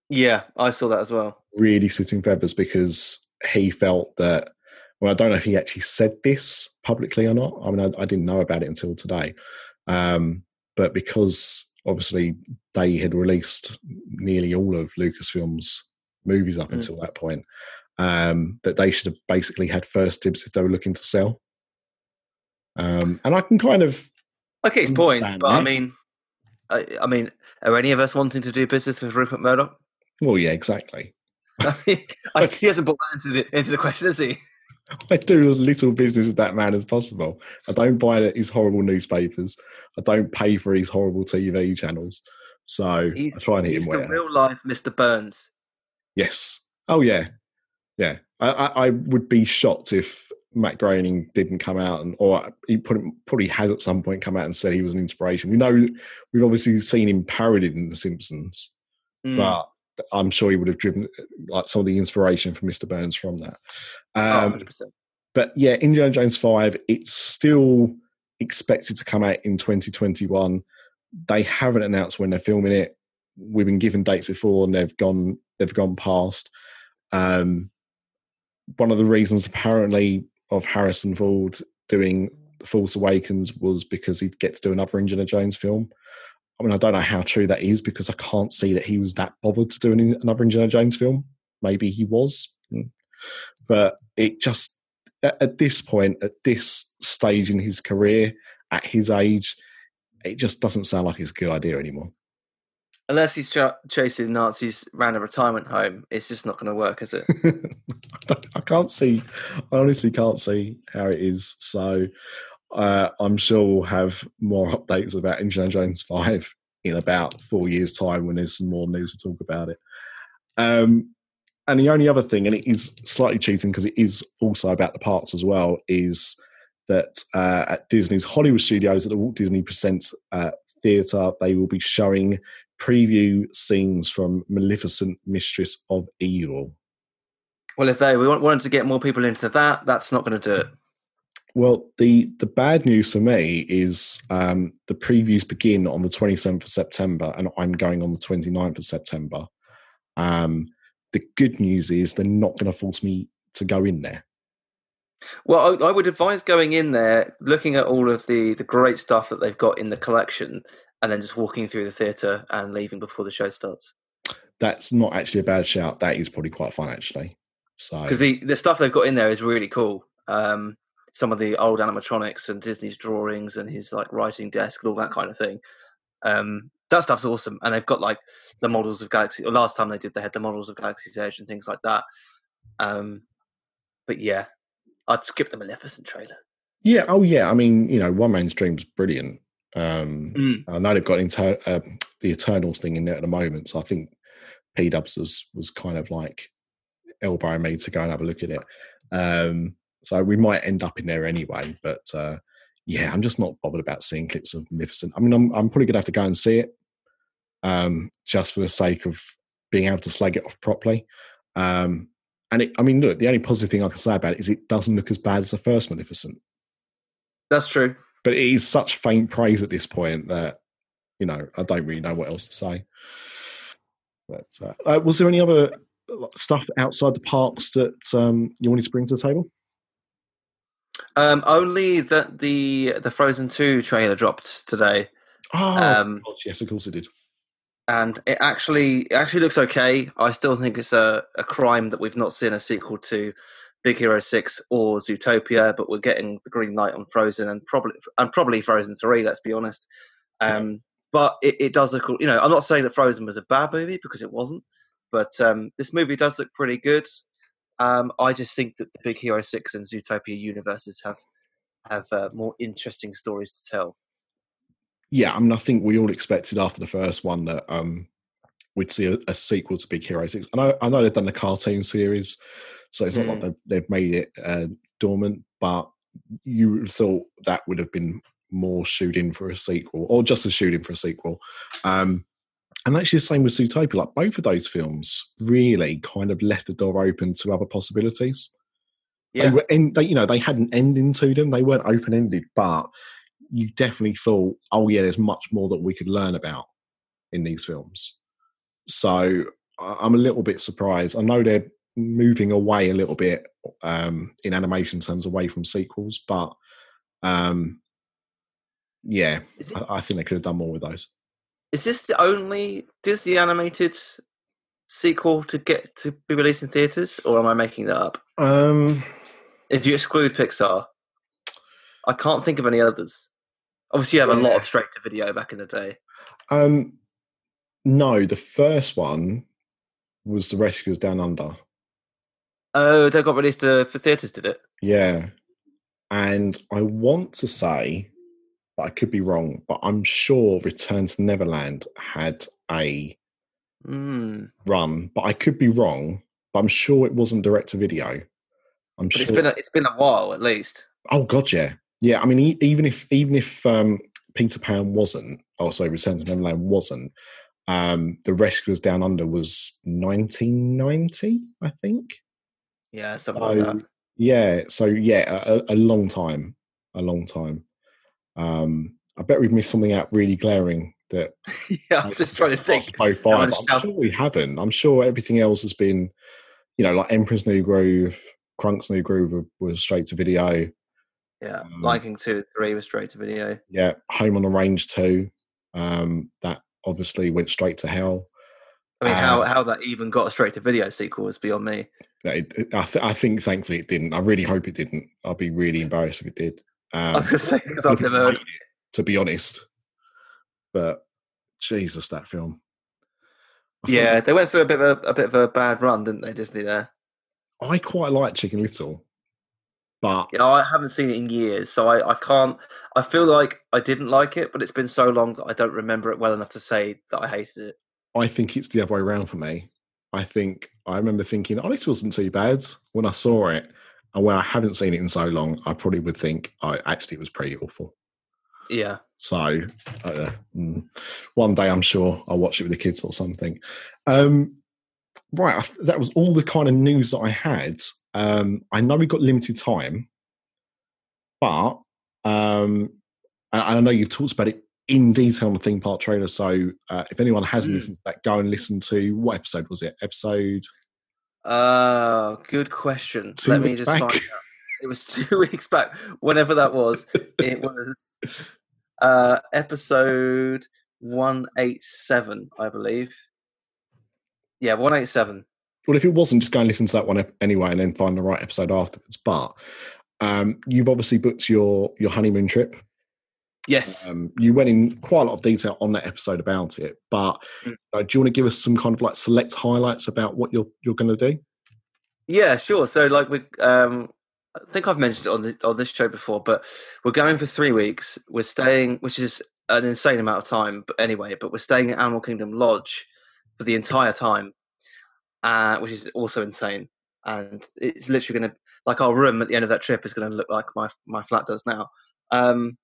Yeah, I saw that as well. Really splitting feathers because he felt that. Well, I don't know if he actually said this publicly or not. I mean, I, I didn't know about it until today. Um, but because obviously they had released nearly all of Lucasfilm's movies up Mm. until that point, um, that they should have basically had first dibs if they were looking to sell. Um, and I can kind of I get his point, but I mean, I, I mean, are any of us wanting to do business with Rupert Murdoch? well, yeah, exactly. I mean, I, he hasn't put that into the into the question, has he? I do as little business with that man as possible. I don't buy his horrible newspapers. I don't pay for his horrible TV channels. So He's, I try and hit he's him the real life Mr. Burns. Yes. Oh yeah, yeah. I, I, I would be shocked if Matt Groening didn't come out and, or he probably, probably has at some point come out and said he was an inspiration. We know we've obviously seen him parodied in The Simpsons, Mm. but I'm sure he would have driven like some of the inspiration from Mr. Burns from that. Oh, Um, 100%. but yeah, Indiana Jones 5, it's still expected to come out in 2021. They haven't announced when they're filming it. We've been given dates before and they've gone they've gone past. Um, one of the reasons apparently of Harrison Ford doing The Force Awakens was because he'd get to do another Indiana Jones film. I mean, I don't know how true that is because I can't see that he was that bothered to do an, another Indiana Jones film. Maybe he was, Mm. but it just at this point, at this stage in his career, at his age, it just doesn't sound like it's a good idea anymore. Unless he's ch- chasing Nazis around a retirement home, it's just not going to work, is it? I can't see. I honestly can't see how it is. So uh, I'm sure we'll have more updates about Indiana Jones Five in about four years' time when there's some more news to talk about it. Um, and the only other thing, and it is slightly cheating because it is also about the parts as well, is that uh, at Disney's Hollywood Studios at the Walt Disney Presents uh, Theatre, they will be showing preview scenes from Maleficent, Mistress of Evil. well, if they we wanted to get more people into that, that's not going to do it. Well, the the bad news for me is um, the previews begin on the 27th of September, and I'm going on the 29th of September. Um, the good news is they're not going to force me to go in there. Well, I, I would advise going in there, looking at all of the the great stuff that they've got in the collection, and then just walking through the theatre and leaving before the show starts. That's not actually a bad shout. That is probably quite fun, actually. So Because the the stuff they've got in there is really cool. Um, some of the old animatronics and Disney's drawings and his like writing desk and all that kind of thing. Um, that stuff's awesome, and they've got like the models of Galaxy. Or last time they did, they had the models of Galaxy's Edge and things like that. Um, but yeah, I'd skip the Maleficent trailer. yeah, oh yeah. I mean, you know, One Man's Dream's brilliant. Um, Mm. I know they've got inter- uh, the Eternals thing in there at the moment, so I think P Dubs was was kind of like elbowing me to go and have a look at it. Um, so we might end up in there anyway, but uh, yeah, I'm just not bothered about seeing clips of Magnificent. I mean, I'm I'm probably gonna have to go and see it um, just for the sake of being able to slag it off properly. Um, and it, I mean, look, the only positive thing I can say about it is it doesn't look as bad as the first Magnificent That's true. But it is such faint praise at this point that you know I don't really know what else to say. But uh, uh, was there any other stuff outside the parks that um, you wanted to bring to the table? Um, only that the the Frozen Two trailer dropped today, Oh, Um, yes, of course it did. and it actually it actually looks okay. I still think it's a, a crime that we've not seen a sequel to Big Hero Six or Zootopia, but we're getting the green light on Frozen and probably and probably Frozen Three. Let's be honest. Um, but it, it does look, you know, I'm not saying that Frozen was a bad movie because it wasn't, but um, this movie does look pretty good. Um, I just think that the Big Hero Six and Zootopia universes have have uh, more interesting stories to tell. Yeah, I mean, I think we all expected after the first one that um, we'd see a, a sequel to Big Hero Six. And I, I know they've done the cartoon series, so it's not like they've, they've made it uh, dormant. But you thought that would have been more shooting for a sequel, or just a shooting for a sequel. Um, and actually, the same with Zootopia. Like both of those films, really kind of left the door open to other possibilities. They Yeah, were, end, they, you know, they had an ending to them. They weren't open ended, but you definitely thought, oh yeah, there's much more that we could learn about in these films. So I'm a little bit surprised. I know they're moving away a little bit um, in animation terms, away from sequels, but um, yeah, it- I, I think they could have done more with those. is this the only Disney animated sequel to get to be released in theaters, or am I making that up? Um, If you exclude Pixar, I can't think of any others. Obviously, you have a lot of straight to video back in the day. um, no, the first one was The Rescuers Down Under. Oh, they got released uh, for theaters, did it? Yeah. And I want to say, but I could be wrong, but I'm sure Return to Neverland had a Mm. run, but I could be wrong. But I'm sure it wasn't direct to video. I'm But sure. it's been a, it's been a while at least. oh god, yeah, yeah. I mean, e- even if even if um, Peter Pan wasn't, oh sorry, Return to Neverland wasn't, Um, the Rescuers Down Under was 1990, I think. Yeah, something like that. Yeah, so yeah, a, a long time, a long time. Um, I bet we've missed something out really glaring that. yeah, I'm just trying to think. By, I'm sure we haven't. I'm sure everything else has been, you know, like Emperor's New Groove, Kronk's New Groove was straight to video. Yeah, um, Lion King Two, Three was straight to video. Yeah, Home on the Range Two, um, that obviously went straight to hell. I mean, how, how that even got a straight to video sequel is beyond me. It, it, I, th- I, think, thankfully, it didn't. I really hope it didn't. I'd be really embarrassed if it did. Um, I was going to say because I've never heard. It, to be honest, but Jesus, that film. I yeah, they went through a bit of a, a, bit of a bad run, didn't they, Disney? There. I quite like Chicken Little, but you know, I haven't seen it in years, so I, I can't. I feel like I didn't like it, but it's been so long that I don't remember it well enough to say that I hated it. I think it's the other way around for me. I think I remember thinking, oh, this wasn't too bad when I saw it. And when I haven't seen it in so long, I probably would think, oh, actually, it was pretty awful. Yeah. So uh, one day I'm sure I'll watch it with the kids or something. Um, right. That was all the kind of news that I had. Um, I know we've got limited time, but um, and I know you've talked about it in detail on the theme park trailer. So uh, if anyone hasn't mm. listened to that, go and listen to what episode was it? Episode. Uh, good question. Let me just back? find out. It was two weeks back. Whenever that was, it was uh, episode one eight seven, I believe. Yeah, one eight seven. Well, if it wasn't, just go and listen to that one anyway, and then find the right episode afterwards. But um, you've obviously booked your your honeymoon trip Yes. Um, you went in quite a lot of detail on that episode about it, but mm. uh, do you want to give us some kind of like select highlights about what you're you're going to do? Yeah, sure. So, like, we, um, I think I've mentioned it on the, on this show before, but we're going for three weeks. We're staying, which is an insane amount of time, but anyway, but we're staying at Animal Kingdom Lodge for the entire time, uh, which is also insane. And it's literally going to, like, our room at the end of that trip is going to look like my my flat does now. Um,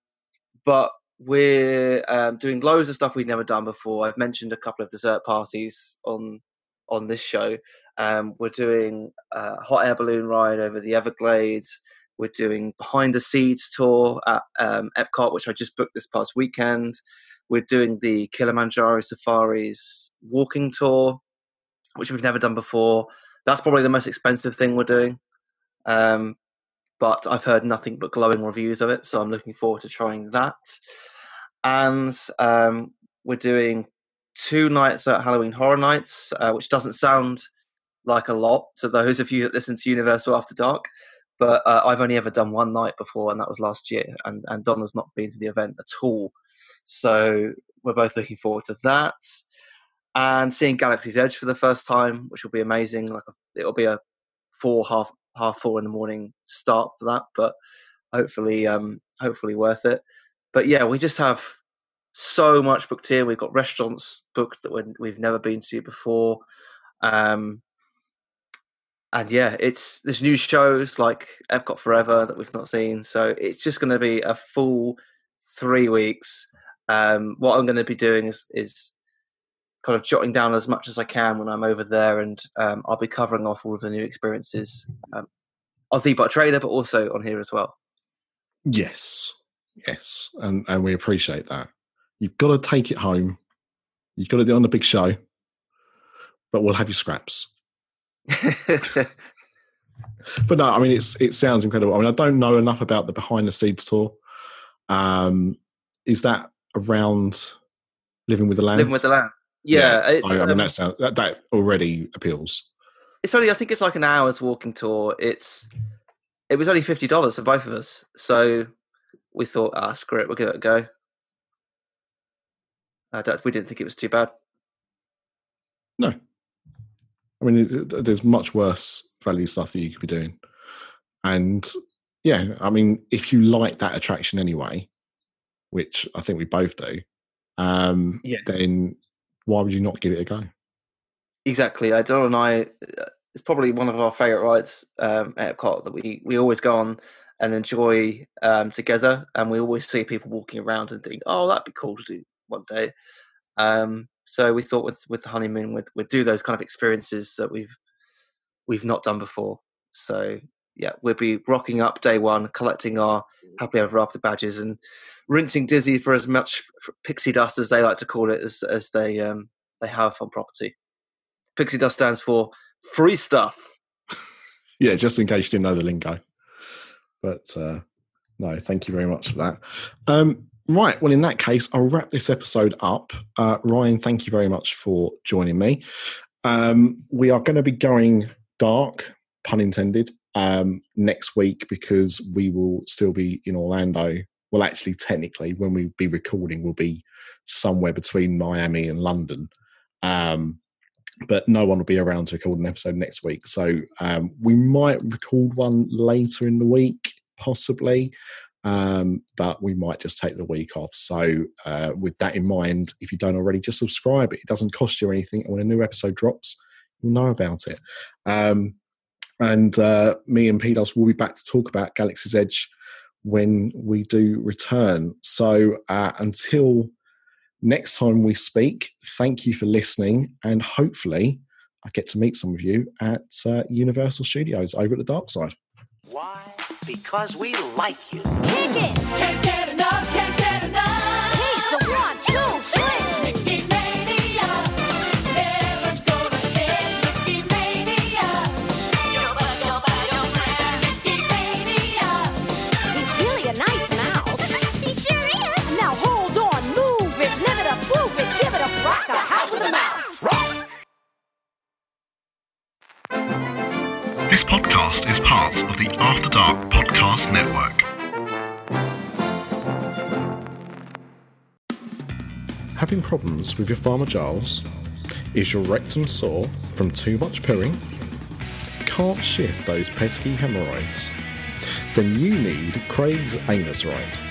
but we're um, doing loads of stuff we've never done before. I've mentioned a couple of dessert parties on on this show. Um, we're doing a hot air balloon ride over the Everglades. We're doing behind the seeds tour at um, Epcot, which I just booked this past weekend. We're doing the Kilimanjaro Safaris walking tour, which we've never done before. That's probably the most expensive thing we're doing. Um, but I've heard nothing but glowing reviews of it, so I'm looking forward to trying that. And um, we're doing two nights at Halloween Horror Nights, uh, which doesn't sound like a lot to those of you that listen to Universal After Dark, but uh, I've only ever done one night before, and that was last year. And, and Donna's not been to the event at all, so we're both looking forward to that. And seeing Galaxy's Edge for the first time, which will be amazing. Like a, it'll be a four half half four in the morning start for that, but hopefully, um, hopefully worth it. But yeah, we just have so much booked here. We've got restaurants booked that we've never been to before. Um, and yeah, it's there's new shows like Epcot Forever that we've not seen. So it's just going to be a full three weeks. Um, what I'm going to be doing is is kind of jotting down as much as I can when I'm over there, and um, I'll be covering off all of the new experiences um, on But Trader, but also on here as well. Yes, yes, and and we appreciate that. You've got to take it home. You've got to do it on the big show, but we'll have your scraps. but no, I mean it's it sounds incredible. I mean I don't know enough about the behind the scenes tour. Um, is that around living with the land? Living with the land. Yeah, yeah. I, I, mean um, that that, that already appeals. It's only I think it's like an hour's walking tour. It's it was only fifty dollars for both of us, so we thought, ah, screw it, we'll give it a go. we didn't think it was too bad. No, I mean, there's much worse value stuff that you could be doing, and yeah, I mean, if you like that attraction anyway, which I think we both do, um, yeah. then why would you not give it a go? Exactly. I Don and I, uh, it's probably one of our favourite rides um, at Epcot that we, we always go on and enjoy um, together. And we always see people walking around and think, oh, that'd be cool to do one day. Um, So we thought with with the honeymoon, we'd, we'd do those kind of experiences that we've we've not done before. So yeah, we'll be rocking up day one, collecting our happily ever after badges, and rinsing Dizzy for as much pixie dust as they like to call it as as they um, they have on property. Pixie dust stands for free stuff. yeah, just in case you didn't know the lingo. But uh, no, thank you very much for that. Um, right, well, in that case, I'll wrap this episode up. Uh, Ryan, thank you very much for joining me. Um, we are going to be going dark, pun intended, um, next week because we will still be in Orlando. Well, actually, technically, when we be recording, we'll be somewhere between Miami and London. Um, but no one will be around to record an episode next week. So um, we might record one later in the week, possibly, um, but we might just take the week off. So uh, with that in mind, if you don't already, just subscribe. It doesn't cost you anything. And when a new episode drops, you'll know about it. Um, and uh, me and Pedos will be back to talk about Galaxy's Edge when we do return. So uh, until next time we speak, thank you for listening, and hopefully, I get to meet some of you at uh, Universal Studios over at the dark side. Why? Because we like you. Kick it! Can't get podcast is part of the After Dark Podcast Network. Having problems with your farmer Giles? Is your rectum sore from too much pooing? Can't shift those pesky hemorrhoids? Then you need Craig's Anus Right.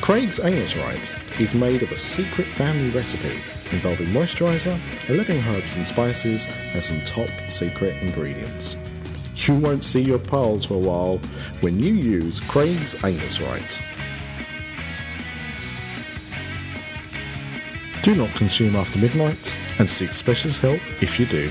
Craig's Anus Right is made of a secret family recipe involving moisturizer, 11 herbs and spices, and some top secret ingredients. You won't see your pals for a while when you use Craig's Anus Right. Do not consume after midnight and seek specialist help if you do.